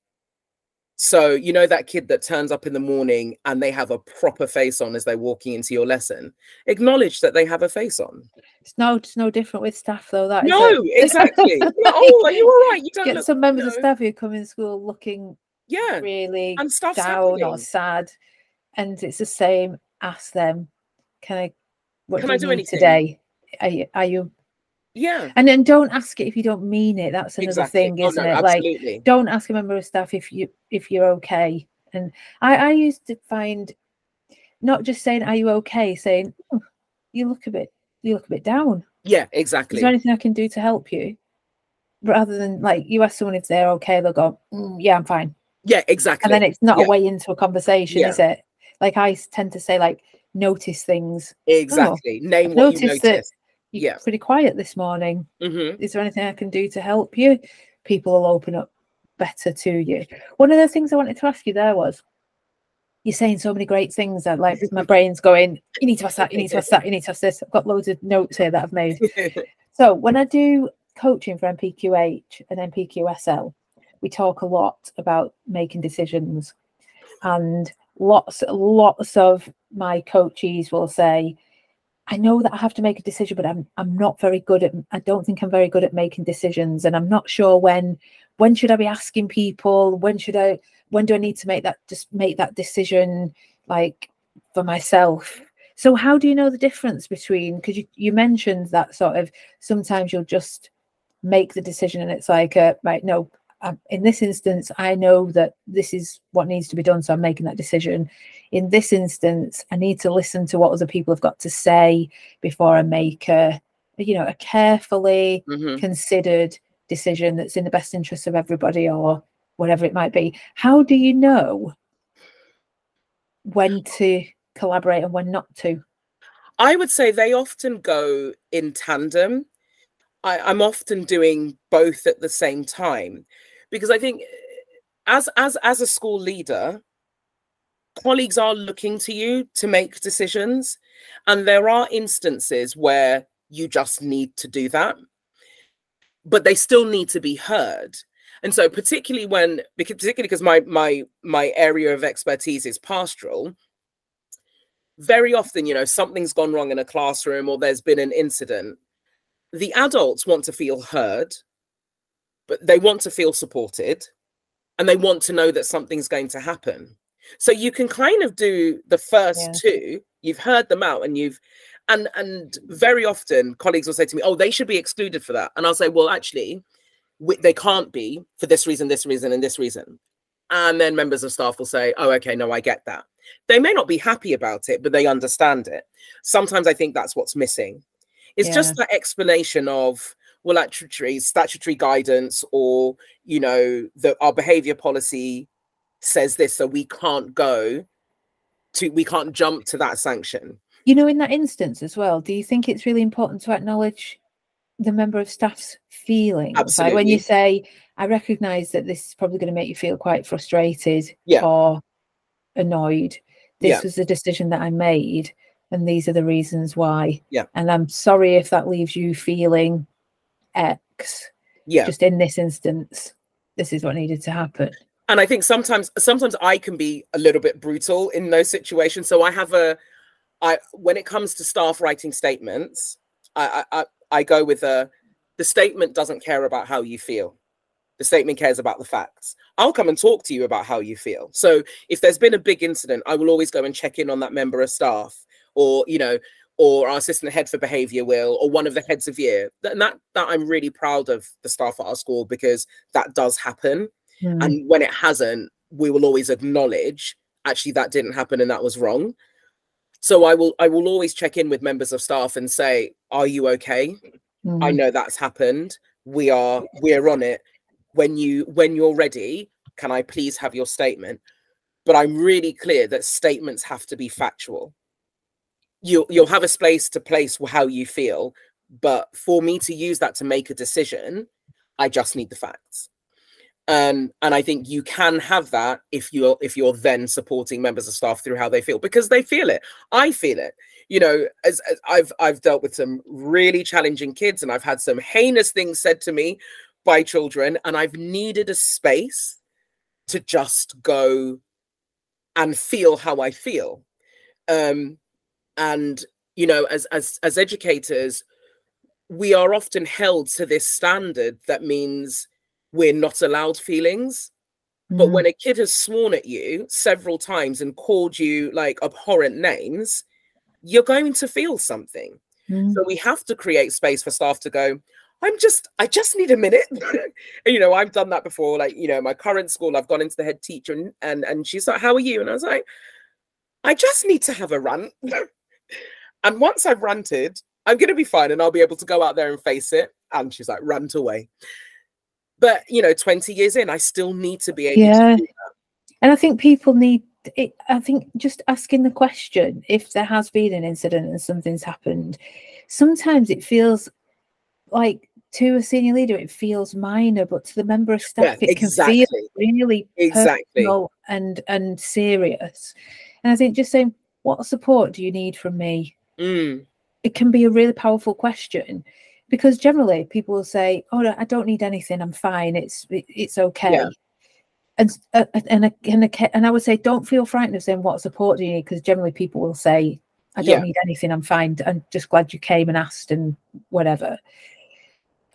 so you know that kid that turns up in the morning and they have a proper face on as they're walking into your lesson acknowledge that they have a face on
It's no, it's no different with staff though. That
no exactly Like, oh are you all right you don't
Get
look
some members
you
of staff who come in school looking
yeah
really
and
down or sad, and it's the same. Ask them, can I? What
Can
do
I do anything?"
today? Are you? Are you?
Yeah
And then don't ask it if you don't mean it. That's another
exactly
thing,
oh,
isn't
no,
it? Like don't ask a member of staff if you if you're okay. And I I used to find not just saying are you okay, saying "Oh, you look a bit you look a bit down.
yeah exactly.
Is there anything I can do to help you? Rather than like you ask someone if they're okay, they'll go, "Mm, yeah, I'm fine.
yeah exactly
And then it's not
Yeah.
a way into a conversation,
Yeah.
is it? Like I tend to say, like, notice things.
exactly name
I've
what you
noticed that
notice
You're
Yeah.
pretty quiet this morning.
hmm
Is there anything I can do to help you? People will open up better to you. One of the things I wanted to ask you there was you're saying so many great things that like my brain's going, you need to ask that, you need to ask that, you need to ask this. I've got loads of notes here that I've made. So when I do coaching for NPQH and NPQSL, we talk a lot about making decisions, and lots, lots of my coaches will say, "I know that I have to make a decision, but I'm I'm not very good at. I don't think I'm very good at making decisions, and I'm not sure when when should I be asking people? When should I? When do I need to make that just make that decision like for myself?" So how do you know the difference between because you, you mentioned that sort of sometimes you'll just make the decision and it's like uh, right no um, in this instance i know that this is what needs to be done so i'm making that decision. In this instance i need to listen to what other people have got to say before i make a you know a carefully
hmm
considered decision that's in the best interest of everybody or whatever it might be. How do you know when to collaborate and when not to?
I would say they often go in tandem. I, I'm often doing both at the same time because I think as as as a school leader, colleagues are looking to you to make decisions, and there are instances where you just need to do that, but they still need to be heard. And so, particularly when, because particularly because my my my area of expertise is pastoral, very often, you know, something's gone wrong in a classroom or there's been an incident. The adults want to feel heard, but they want to feel supported and they want to know that something's going to happen. So you can kind of do the first
Yeah.
two, you've heard them out and you've and and very often colleagues will say to me, "Oh, they should be excluded for that." And I'll say, "Well, actually, we, they can't be for this reason, this reason, and this reason." And then members of staff will say, "Oh, okay, no, I get that." they may not be happy about it, but they understand it. Sometimes I think that's what's missing. It's just that explanation of, well, actually, statutory guidance or, you know, that our behavior policy says this, so we can't go to, we can't jump to that sanction.
you know in that instance as well do you think it's really important to acknowledge the member of staff's feelings like when you say i recognize that this is probably going to make you feel quite frustrated
Yeah.
or annoyed this
Yeah.
was the decision that i made and these are the reasons why
Yeah.
and i'm sorry if that leaves you feeling x
Yeah.
just in this instance this is what needed to happen
and I think sometimes sometimes I can be a little bit brutal in those situations. So I have a I when it comes to staff writing statements, I I, I, go with a the statement doesn't care about how you feel. The statement cares about the facts. I'll come and talk to you about how you feel. So if there's been a big incident, I will always go and check in on that member of staff or you know or our assistant head for behavior will or one of the heads of year. And that that I'm really proud of the staff at our school because that does happen.
Mm,
and when it hasn't we will always acknowledge actually that didn't happen and that was wrong. So i will i will always check in with members of staff and say are you okay? I
mm,
know that's happened. We are we're on it. When you when you're ready can i please have your statement? But i'm really clear that statements have to be factual you'll you'll have a space to place how you feel but for me to use that to make a decision i just need the facts. Um, and i think you can have that if you're if you're then supporting members of staff through how they feel because they feel it. I feel it. You know as, as i've i've dealt with some really challenging kids and i've had some heinous things said to me by children and i've needed a space to just go and feel how i feel. Um and you know as as as educators we are often held to this standard that means we're not allowed feelings. Mm. but when a kid has sworn at you several times and called you like abhorrent names you're going to feel something. Mm. so we have to create space for staff to go i'm just i just need a minute. You know i've done that before like you know my current school i've gone into the head teacher and and, and she's like how are you? And i was like i just need to have a run and once I've ranted, I'm going to be fine and I'll be able to go out there and face it. And she's like, rant away. But, you know, 20 years in, I still need to be able yeah.
And I think people need it, I think just asking the question if there has been an incident and something's happened, sometimes it feels like to a senior leader it feels minor, but to the member of staff yeah, it exactly. can feel really exactly. personal and and serious. And I think just saying, what support do you need from me?
Mm.
It can be a really powerful question because generally people will say, "Oh, no, I don't need anything. I'm fine. It's it's okay." Yeah. And uh, and and and I would say, don't feel frightened of saying what support do you need because generally people will say, "I don't yeah. need anything. I'm fine. I'm just glad you came and asked and whatever."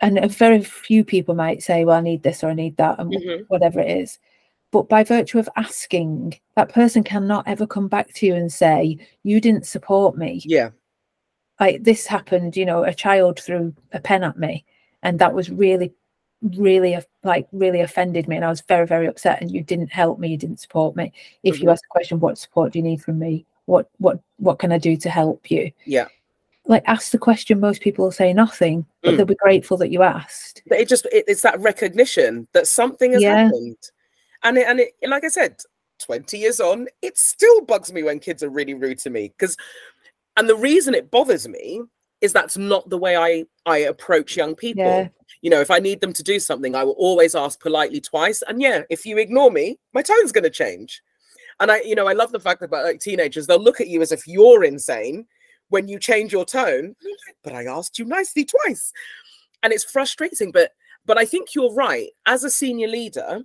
And very few people might say, "Well, I need this or I need that," and mm-hmm. whatever it is. But by virtue of asking, that person cannot ever come back to you and say, You didn't support me.
Yeah.
Like this happened, you know, a child threw a pen at me, and that was really, really like really offended me. And I was very, very upset. And you didn't help me, you didn't support me. If mm-hmm. you ask the question, what support do you need from me? What what what can I do to help you?
Yeah
like ask the question most people will say nothing but mm. they'll be grateful that you asked but
it just it, it's that recognition that something has yeah. happened and it, and it, like I said, 20 years on, it still bugs me when kids are really rude to me. Because, and the reason it bothers me is that's not the way I I approach young people. Yeah. You know, if I need them to do something, I will always ask politely twice. And yeah, if you ignore me, my tone's going to change. And I, you know, I love the fact about like teenagers, they'll look at you as if you're insane when you change your tone. But I asked you nicely twice, and it's frustrating. But but I think you're right. As a senior leader,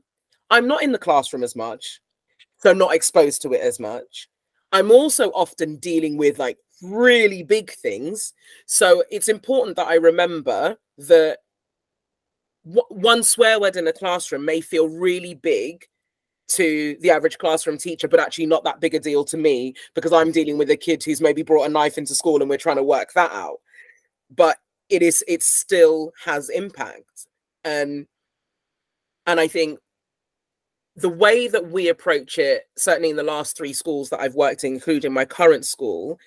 I'm not in the classroom as much, so not exposed to it as much. I'm also often dealing with like really big things. So it's important that I remember that one swear word in a classroom may feel really big to the average classroom teacher, but actually not that big a deal to me because I'm dealing with a kid who's maybe brought a knife into school and we're trying to work that out. But it is, it still has impact. And and I think the way that we approach it, certainly in the last three schools that I've worked in, including my current school,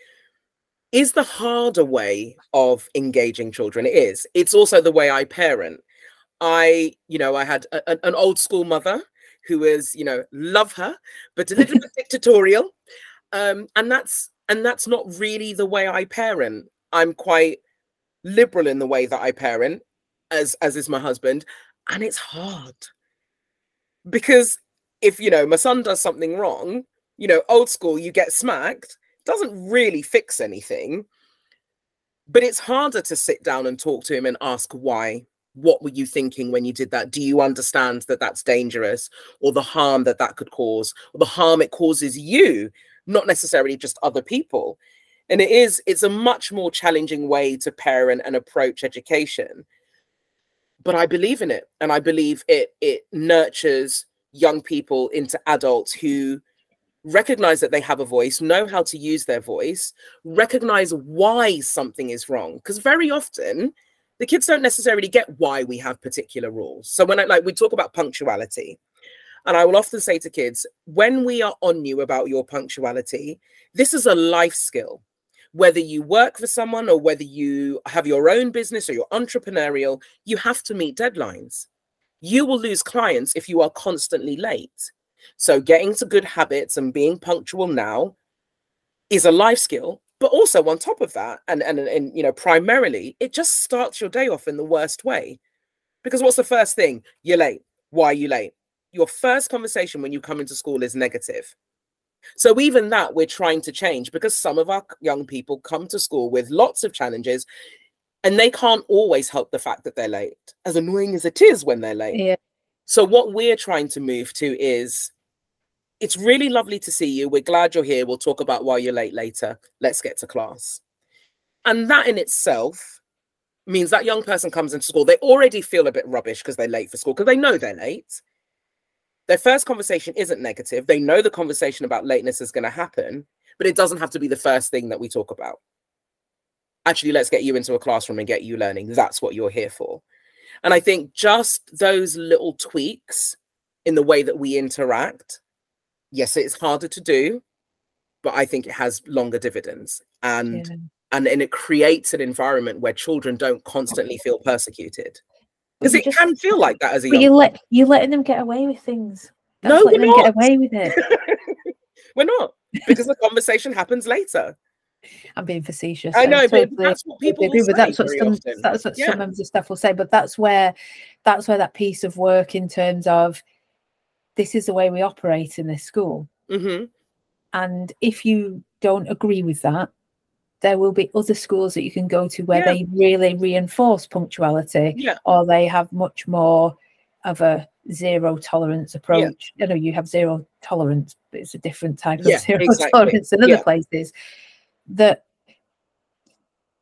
is the harder way of engaging children. It is. It's also the way I parent. I, you know, I had a, an old school mother who is, you know, love her, but a little bit dictatorial. Um, and that's and that's not really the way I parent. I'm quite liberal in the way that I parent, as as is my husband, and it's hard because if you know my son does something wrong you know old school you get smacked doesn't really fix anything. But it's harder to sit down and talk to him and ask why what were you thinking when you did that? Do you understand that that's dangerous or the harm that that could cause or the harm it causes you not necessarily just other people? And it is it's a much more challenging way to parent and approach education but I believe in it, and I believe it it nurtures young people into adults who recognize that they have a voice, know how to use their voice, recognize why something is wrong. Because very often the kids don't necessarily get why we have particular rules. So when I like we talk about punctuality, and I will often say to kids, when we are on you about your punctuality, this is a life skill whether you work for someone or whether you have your own business or you're entrepreneurial, you have to meet deadlines. You will lose clients if you are constantly late. So, getting to good habits and being punctual now is a life skill but also on top of that and, and and you know primarily it just starts your day off in the worst way. Because what's the first thing? You're late. Why are you late? Your first conversation when you come into school is negative so even that we're trying to change because some of our young people come to school with lots of challenges and they can't always help the fact that they're late as annoying as it is when they're late.
Yeah.
so what we're trying to move to is it's really lovely to see you we're glad you're here we'll talk about why you're late later let's get to class. And that in itself means that young person comes into school they already feel a bit rubbish because they're late for school because they know they're late their first conversation isn't negative. They know the conversation about lateness is going to happen but it doesn't have to be the first thing that we talk about. Actually let's get you into a classroom and get you learning. That's what you're here for. And i think just those little tweaks in the way that we interact yes it's harder to do but i think it has longer dividends. And
Yeah.
and and it creates an environment where children don't constantly feel persecuted because it
just-
can feel like that as a
But
young
you let you're letting them get away with things. That's
No,
letting
we're
them get away with it.
we're not because the conversation happens later
I'm being facetious.
i know but that's what people
agree,
will
but that's what some
often.
that's what
Yeah.
some members of staff will say. But that's where that's where that piece of work in terms of this is the way we operate in this school.
hmm
And if you don't agree with that, there will be other schools that you can go to where
Yeah.
they really reinforce punctuality
yeah
or they have much more of a zero tolerance approach. I know you have zero tolerance, but it's a different type of
Yeah,
zero
exactly.
tolerance in other
Yeah.
places. That,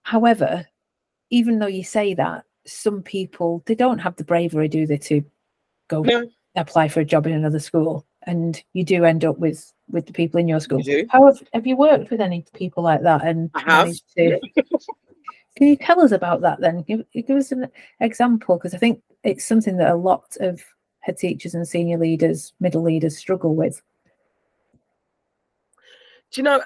however, even though you say that, some people they don't have the bravery, do they, to go
No.
apply for a job in another school, and you do end up with with the people in your school.
do.
How have, have you worked with any people like that? And
I have.
to- can you tell us about that then? Give, give us an example because I think it's something that a lot of head teachers and senior leaders, middle leaders struggle with.
Do you know?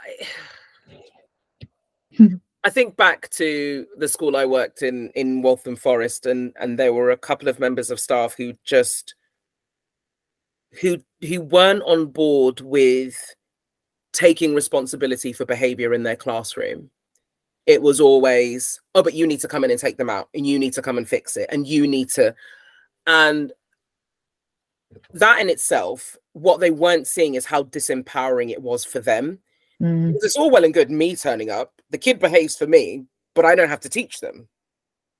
Hmm.
I think back to the school I worked in in Waltham Forest, and and there were a couple of members of staff who just who who weren't on board with taking responsibility for behavior in their classroom. It was always, oh, but you need to come in and take them out, and you need to come and fix it, and you need to, and that in itself, what they weren't seeing is how disempowering it was for them
Mm,
it's all well and good me turning up. The kid behaves for me, but I don't have to teach them.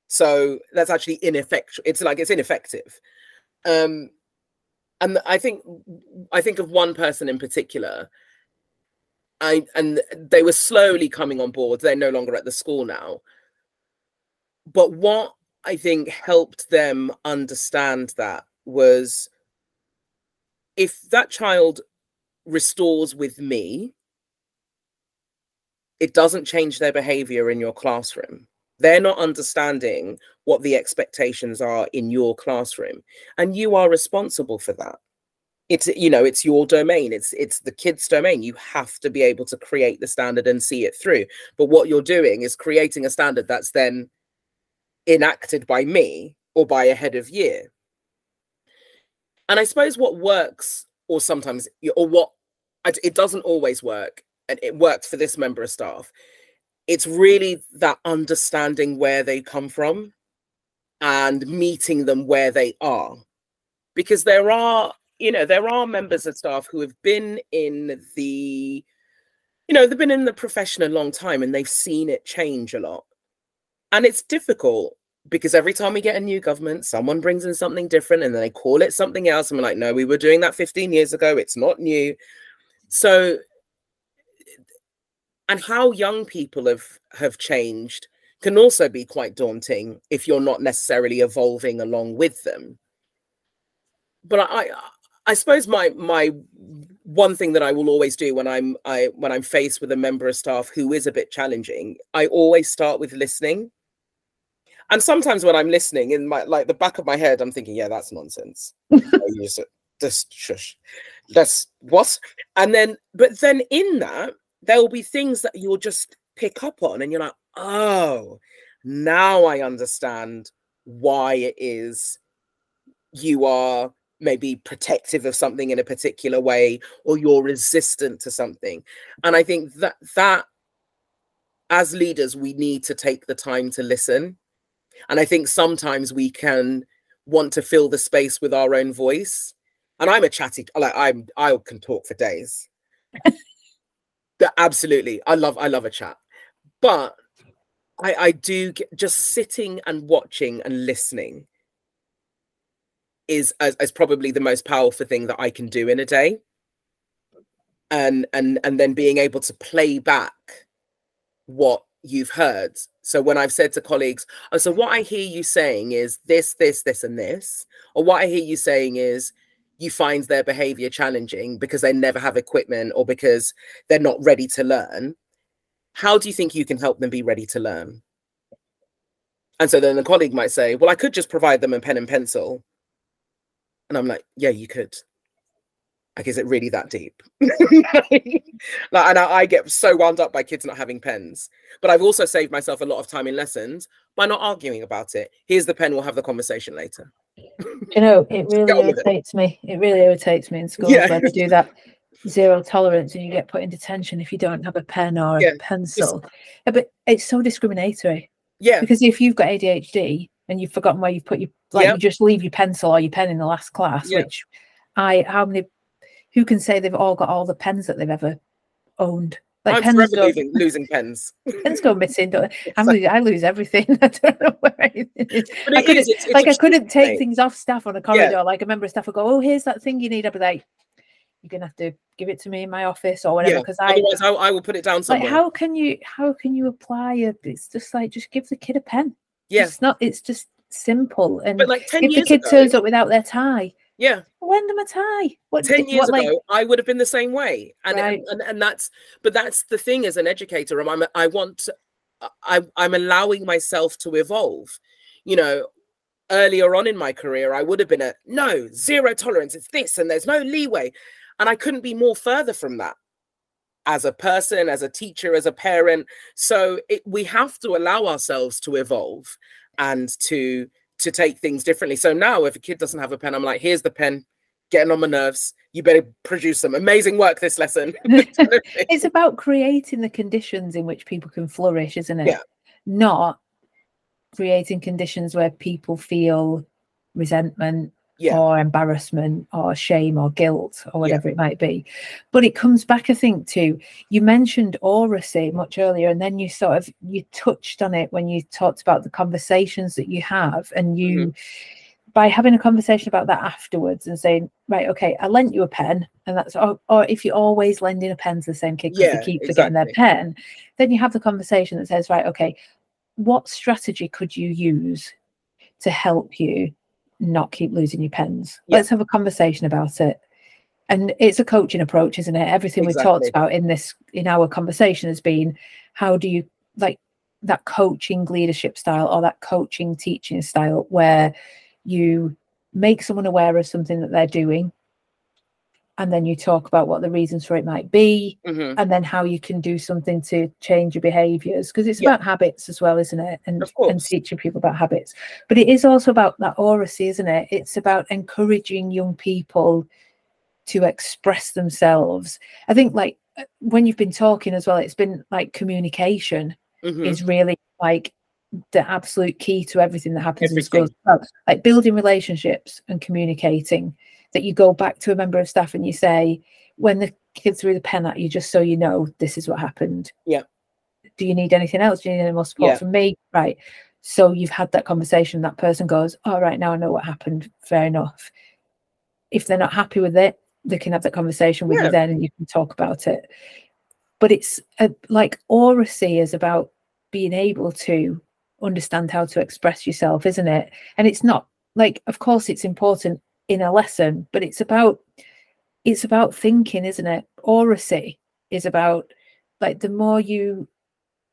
So that's actually ineffectual. It's like it's ineffective. Um, and I think I think of one person in particular. I and they were slowly coming on board. They're no longer at the school now. But what I think helped them understand that was if that child restores with me, it doesn't change their behavior in your classroom. They're not understanding what the expectations are in your classroom, and you are responsible for that. It's you know it's your domain. It's it's the kid's domain. You have to be able to create the standard and see it through. But what you're doing is creating a standard that's then enacted by me or by a head of year. And I suppose what works, or sometimes, or what it doesn't always work, and it worked for this member of staff. It's really that understanding where they come from and meeting them where they are. Because there are, you know, there are members of staff who have been in the, you know, they've been in the profession a long time and they've seen it change a lot. And it's difficult because every time we get a new government, someone brings in something different and then they call it something else. And we're like, no, we were doing that 15 years ago. It's not new. So and how young people have have changed can also be quite daunting if you're not necessarily evolving along with them. But i i suppose my my one thing that i will always do when i'm i when i'm faced with a member of staff who is a bit challenging i always start with listening. And sometimes when i'm listening in my like the back of my head i'm thinking yeah that's nonsense. Just, just shush. That's what? And then but then in that there will be things that you'll just pick up on and you're like oh now i understand why it is you are maybe protective of something in a particular way or you're resistant to something and i think that that as leaders, we need to take the time to listen. And I think sometimes we can want to fill the space with our own voice. And I'm a chatty, like I'm I can talk for days. But absolutely. I love I love a chat. But I, I do get, just sitting and watching and listening is as, as probably the most powerful thing that I can do in a day. And and and then being able to play back what you've heard. So when I've said to colleagues, oh, so what I hear you saying is this, this, this, and this, or what I hear you saying is you find their behavior challenging because they never have equipment or because they're not ready to learn. How do you think you can help them be ready to learn? And so then the colleague might say, Well, I could just provide them a pen and pencil. And I'm like, Yeah, you could. Like, is it really that deep? like, and I, I, get so wound up by kids not having pens. But I've also saved myself a lot of time in lessons by not arguing about it. Here's the pen, we'll have the conversation later.
You know, it really irritates it. me. It really irritates me in schools yeah. where they do that zero tolerance and you get put in detention if you don't have a pen or a pencil. It's, but it's so discriminatory.
Yeah.
Because if you've got ADHD and you've forgotten where you put your like you just leave your pencil or your pen in the last class, which I how many who can say they've all got all the pens that they've ever owned?
Like I'm pens go, losing, losing pens.
pens go missing. Don't, I, lose, I lose everything. I don't know where anything is. I couldn't, it's, it's like I couldn't take thing. things off staff on a corridor. Yeah. Like a member of staff would go, "Oh, here's that thing you need." I'd be like, "You're gonna have to give it to me in my office or whatever." Because
yeah. I, I, I will put it down somewhere.
Like, how can you? How can you apply it? It's just like just give the kid a pen.
Yeah,
it's not. It's just simple. And
but like
if the kid
ago,
turns up without their tie,
yeah.
Lend them a tie.
What, 10 years what, ago, I would have been the same way. And, right. and, and, and that's, but that's the thing as an educator. I'm, I want, to, I, I'm allowing myself to evolve. You know, earlier on in my career, I would have been a no, zero tolerance. It's this and there's no leeway. And I couldn't be more further from that as a person, as a teacher, as a parent. So it, we have to allow ourselves to evolve and to to take things differently. So now, if a kid doesn't have a pen, I'm like, here's the pen, getting on my nerves. You better produce some amazing work this lesson.
it's about creating the conditions in which people can flourish, isn't it?
Yeah.
Not creating conditions where people feel resentment, yeah. or embarrassment or shame or guilt or whatever yeah. it might be. But it comes back, I think, to you mentioned oracy much earlier, and then you sort of you touched on it when you talked about the conversations that you have, and you mm-hmm. by having a conversation about that afterwards and saying, right, okay, I lent you a pen, and that's or, or if you're always lending a pen to the same kid because yeah, they keep exactly. forgetting their pen, then you have the conversation that says, right, okay, what strategy could you use to help you not keep losing your pens. Yeah. Let's have a conversation about it. And it's a coaching approach, isn't it? Everything exactly. we've talked about in this in our conversation has been how do you like that coaching leadership style or that coaching teaching style where you make someone aware of something that they're doing and then you talk about what the reasons for it might be mm-hmm. and then how you can do something to change your behaviors because it's yeah. about habits as well isn't it and and teaching people about habits but it is also about that oracy isn't it it's about encouraging young people to express themselves i think like uh, when you've been talking as well it's been like communication mm-hmm. is really like the absolute key to everything that happens everything. in schools like building relationships and communicating that you go back to a member of staff and you say, when the kid threw the pen at you, just so you know, this is what happened.
Yeah.
Do you need anything else? Do you need any more support yeah. from me? Right. So you've had that conversation. That person goes, All oh, right, now I know what happened. Fair enough. If they're not happy with it, they can have that conversation with yeah. you then and you can talk about it. But it's a, like oracy is about being able to understand how to express yourself, isn't it? And it's not like, of course, it's important in a lesson but it's about it's about thinking isn't it? Oracy is about like the more you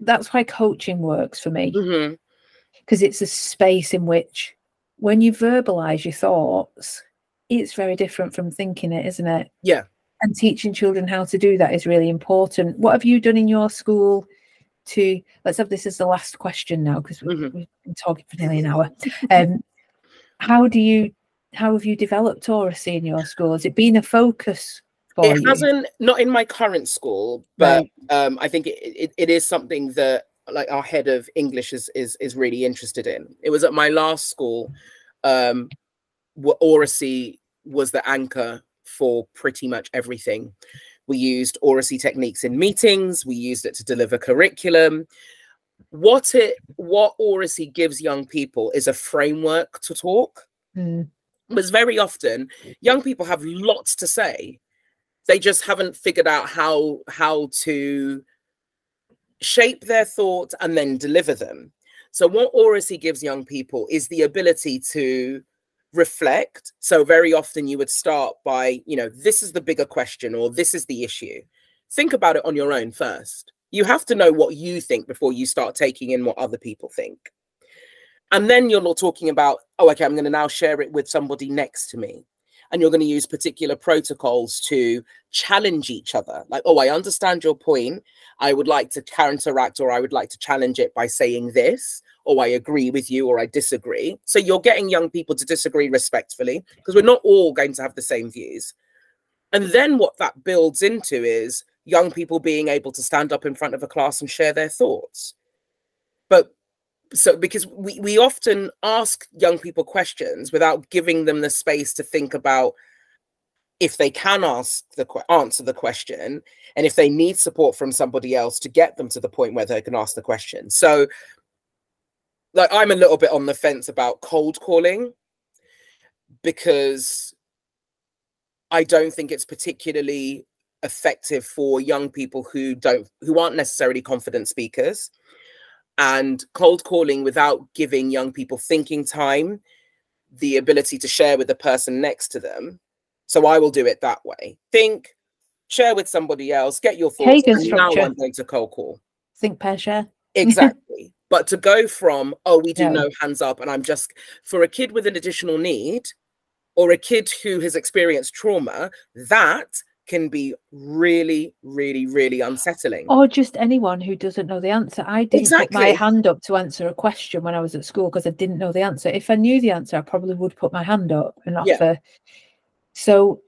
that's why coaching works for me. Because mm-hmm. it's a space in which when you verbalize your thoughts it's very different from thinking it isn't it?
Yeah.
And teaching children how to do that is really important. What have you done in your school to let's have this as the last question now because mm-hmm. we've been talking for nearly an hour. Um how do you how have you developed oracy in your school? Has it been a focus?
it you? hasn't, not in my current school, but right. um, I think it, it, it is something that like our head of English is is is really interested in. It was at my last school, um, where Oracy was the anchor for pretty much everything. We used Oracy techniques in meetings. We used it to deliver curriculum. What it what Oracy gives young people is a framework to talk.
Mm.
Because very often young people have lots to say. They just haven't figured out how how to shape their thoughts and then deliver them. So what Oracy gives young people is the ability to reflect. So very often you would start by, you know, this is the bigger question or this is the issue. Think about it on your own first. You have to know what you think before you start taking in what other people think. And then you're not talking about, oh, okay, I'm going to now share it with somebody next to me and you're going to use particular protocols to challenge each other. Like, oh, I understand your point. I would like to counteract or I would like to challenge it by saying this, or I agree with you or I disagree. So you're getting young people to disagree respectfully because we're not all going to have the same views. And then what that builds into is young people being able to stand up in front of a class and share their thoughts. But so because we, we often ask young people questions without giving them the space to think about if they can ask the answer the question and if they need support from somebody else to get them to the point where they can ask the question. So like i'm a little bit on the fence about cold calling because i don't think it's particularly effective for young people who don't who aren't necessarily confident speakers and cold calling without giving young people thinking time, the ability to share with the person next to them. So I will do it that way. Think, share with somebody else, get your thoughts. Now. I'm going to cold call.
Think, pair, share.
Exactly. but to go from, oh, we do
Yeah.
no hands up, and I'm just for a kid with an additional need or a kid who has experienced trauma, that can be really, really, really unsettling.
Or just anyone who doesn't know the answer. I didn't put my hand up to answer a question when I was at school because I didn't know the answer. If I knew the answer, I probably would put my hand up and
Yeah.
offer. So,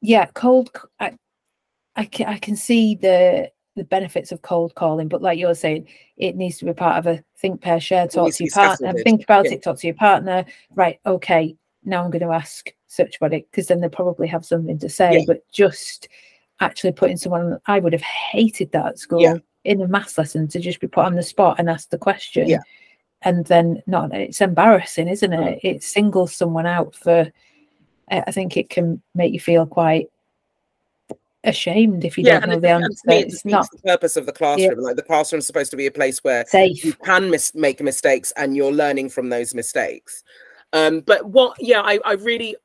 yeah, cold. I, I can I can see the the benefits of cold calling, but like you're saying, it needs to be part of a think, pair, share, talk to
to
your partner,
scaffolded.
think about
Yeah.
it, talk to your partner. Right, okay. Now I'm going to ask such a body because then they probably have something to say.
Yeah.
But just actually putting someone, I would have hated that at school
Yeah.
in a maths lesson to just be put on the spot and ask the question.
Yeah.
And then not, it's embarrassing, isn't
Mm.
it? It singles someone out for, I think it can make you feel quite ashamed if you don't know the answer.
to me, it
It's not
the purpose of the classroom. Like the classroom is supposed to be a place where you can mis- make mistakes and you're learning from those mistakes. Um, but what, yeah, I, I really,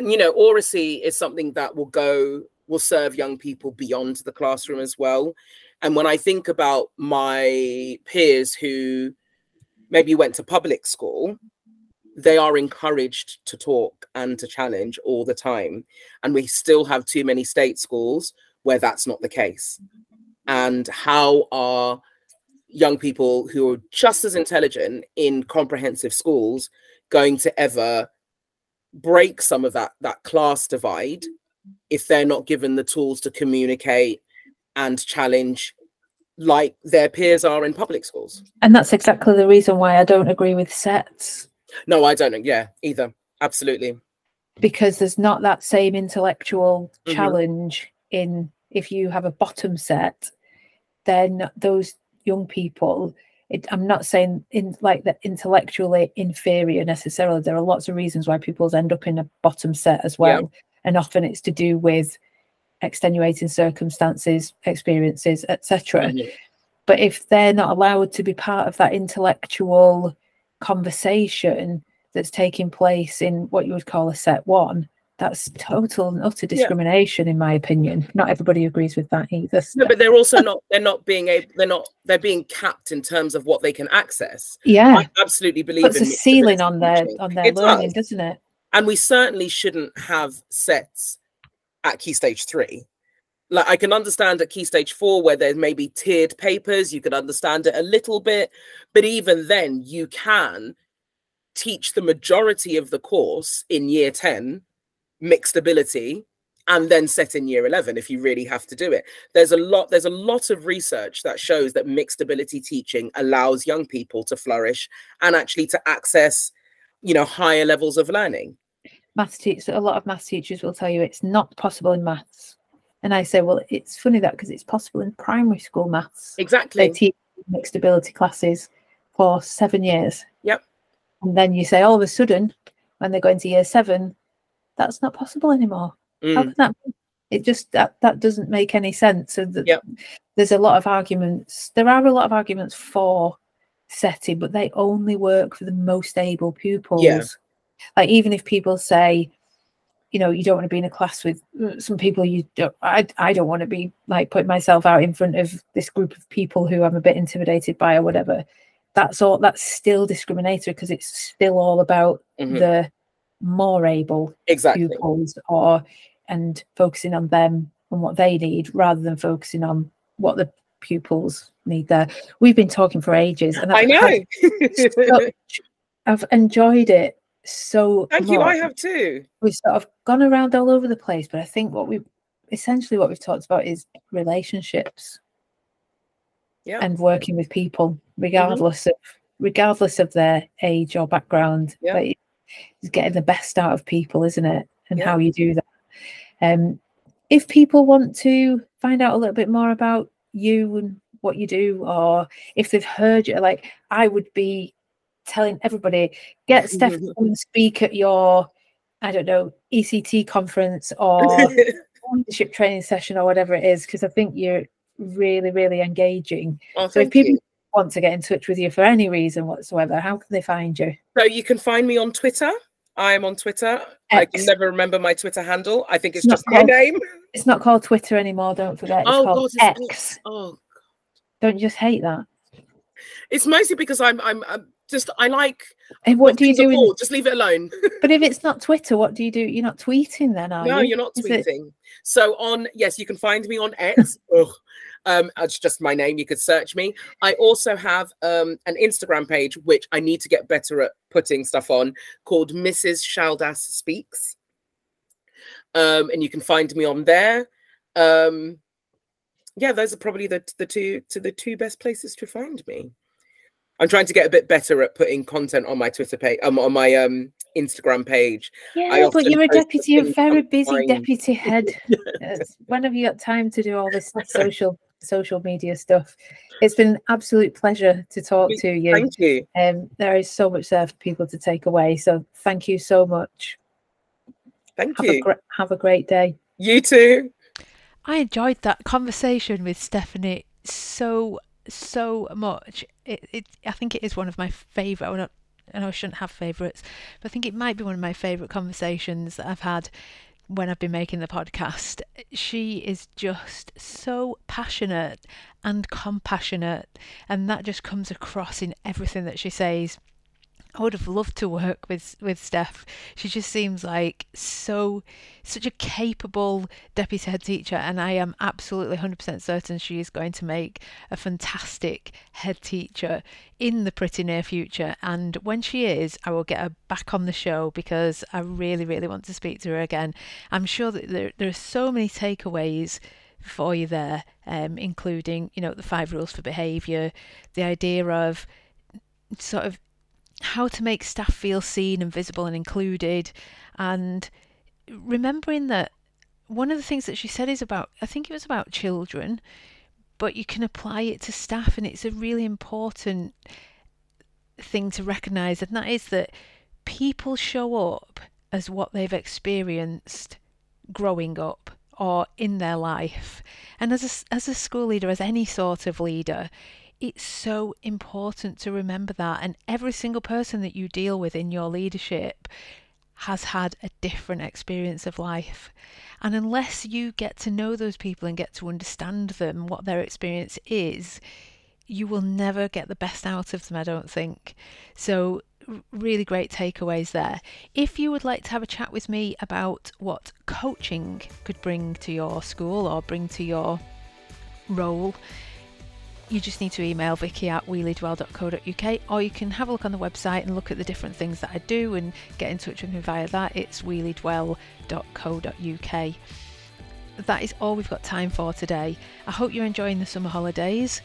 you know, Oracy is something that will go, will serve young people beyond the classroom as well. And when I think about my peers who maybe went to public school, they are encouraged to talk and to challenge all the time. And we still have too many state schools where that's not the case. And how are young people who are just as intelligent in comprehensive schools going to ever break some of that that class divide if they're not given the tools to communicate and challenge like their peers are in public schools
And that's exactly the reason why I don't agree with sets
no i don't yeah either absolutely
because there's not that same intellectual
Mhm.
challenge in if you have a bottom set, then those young people. It, I'm not saying in like that intellectually inferior necessarily. There are lots of reasons why pupils end up in a bottom set as
Yeah.
well, and often it's to do with extenuating circumstances, experiences, etc. But if they're not allowed to be part of that intellectual conversation that's taking place in what you would call a set one, that's total and utter
Yeah.
discrimination, in my opinion. Not everybody agrees with that either.
no but they're also not they're not being able they're not they're being capped in terms of what they can access
yeah,
i absolutely believe
puts a ceiling on their on their
It
learning,
does.
doesn't it?
and we certainly shouldn't have sets at key stage three like i can understand at key stage four where there may be tiered papers you can understand it a little bit but even then you can teach the majority of the course in year 10 mixed ability and then set in year 11 if you really have to do it. There's a lot there's a lot of research that shows that mixed ability teaching allows young people to flourish and actually to access you know higher levels of learning.
Maths teachers a lot of maths teachers will tell you it's not possible in maths. And i say well it's funny that because it's possible in primary school maths.
Exactly.
They teach mixed ability classes for seven years.
Yep.
and then you say all of a sudden when they go into year seven that's not possible anymore. How
Mm,
can that be? it just that that doesn't make any sense. So that
Yep.
there's a lot of arguments there are a lot of arguments for setting but they only work for the most able pupils. Like even if people say you know you don't want to be in a class with uh, some people you don't I, I don't want to be like putting myself out in front of this group of people who i'm a bit intimidated by or whatever that's all that's still discriminatory because it's still all about
mhm,
the more able
exactly.
pupils or and focusing on them and what they need rather than focusing on what the pupils need there. We've been talking for ages and
i
I've
know.
such- i've enjoyed it so
thank you i have too.
We've sort of gone around all over the place but i think what we essentially what we've talked about is relationships.
Yeah
and working with people mm-hmm. regardless of regardless of their age or background.
Yeah.
like, it's getting the best out of people isn't it? And
Yeah.
how you do that. Um if people want to find out a little bit more about you and what you do or if they've heard you like i would be telling everybody get steph and speak at your i don't know ect conference or leadership training session or whatever it is because i think you're really really engaging.
Oh,
so if people
you.
want to get in touch with you for any reason whatsoever how can they find you?
So you can find me on twitter i am on twitter. I can never remember my twitter handle. I think it's
It's
just my name.
It's not called twitter anymore don't forget. It's
oh
called
god it's
x.
Oh
don't you just hate that.
It's mostly because i'm i'm, I'm just i like
and what do you do in,
just leave it alone.
But if it's not twitter what do you do? You're not tweeting then are
no
you?
No, you're not
Is it-
tweeting. So on yes you can find me on x. Ugh. um it's just my name. You could search me. I also have um an instagram page which i need to get better at putting stuff on called mrs shaldas speaks. Um and you can find me on there. Um yeah those are probably the the two to the two best places to find me. I'm trying to get a bit better at putting content on my twitter page um on my um instagram page.
Yeah but you're a deputy you're a very busy deputy head. It's- when have you got time to do all this social social media stuff. It's been an absolute pleasure to talk
Me-
to you.
Thank you.
Um there is so much there for people to take away so thank you so much.
Thank
have a
you.
have a great day.
You too.
I enjoyed that conversation with Stephanie so so much. It, it I think it is one of my favourite. I, don't, I know I shouldn't have favourites, but I think it might be one of my favourite conversations that I've had when I've been making the podcast. She is just so passionate and compassionate, and that just comes across in everything that she says. I would have loved to work with with Steph. She just seems like so such a capable deputy head teacher, and I am absolutely 100% certain she is going to make a fantastic head teacher in the pretty near future. And when she is, I will get her back on the show because I really, really want to speak to her again. I'm sure that there, there are so many takeaways for you there, um, including, you know, the five rules for behaviour, the idea of sort of how to make staff feel seen and visible and included, and remembering that one of the things that she said is about, I think it was about children, but you can apply it to staff, and it's a really important thing to recognise, and that is that people show up as what they've experienced growing up or in their life. And as a, as a school leader, as any sort of leader, it's so important to remember that. And every single person that you deal with in your leadership has had a different experience of life. And unless you get to know those people and get to understand them, what their experience is, you will never get the best out of them, I don't think. So, really great takeaways there. If you would like to have a chat with me about what coaching could bring to your school or bring to your role, you just need to email vicki at weleadwell.co.uk or you can have a look on the website and look at the different things that I do and get in touch with me via that. It's weleadwell.co.uk.
that is all we've got time for today. I hope you're enjoying the summer holidays.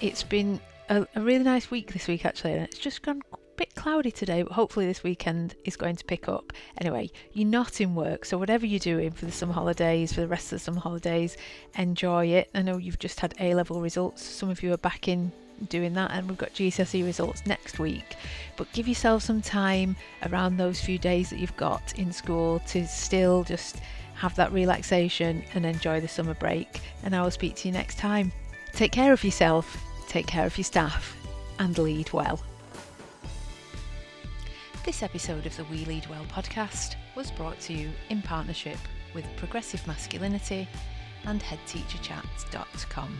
It's been a, a really nice week this week, actually, and it's just gone bit cloudy today, but hopefully this weekend is going to pick up. Anyway, you're not in work, so whatever you're doing for the summer holidays, for the rest of the summer holidays, enjoy it. I know you've just had A level results, some of you are back in doing that and we've got GCSE results next week. But give yourself some time around those few days that you've got in school to still just have that relaxation and enjoy the summer break. And I will speak to you next time. Take care of yourself take care of your staff and lead well this episode of the We Lead Well podcast was brought to you in partnership with Progressive Masculinity and HeadTeacherChat.com.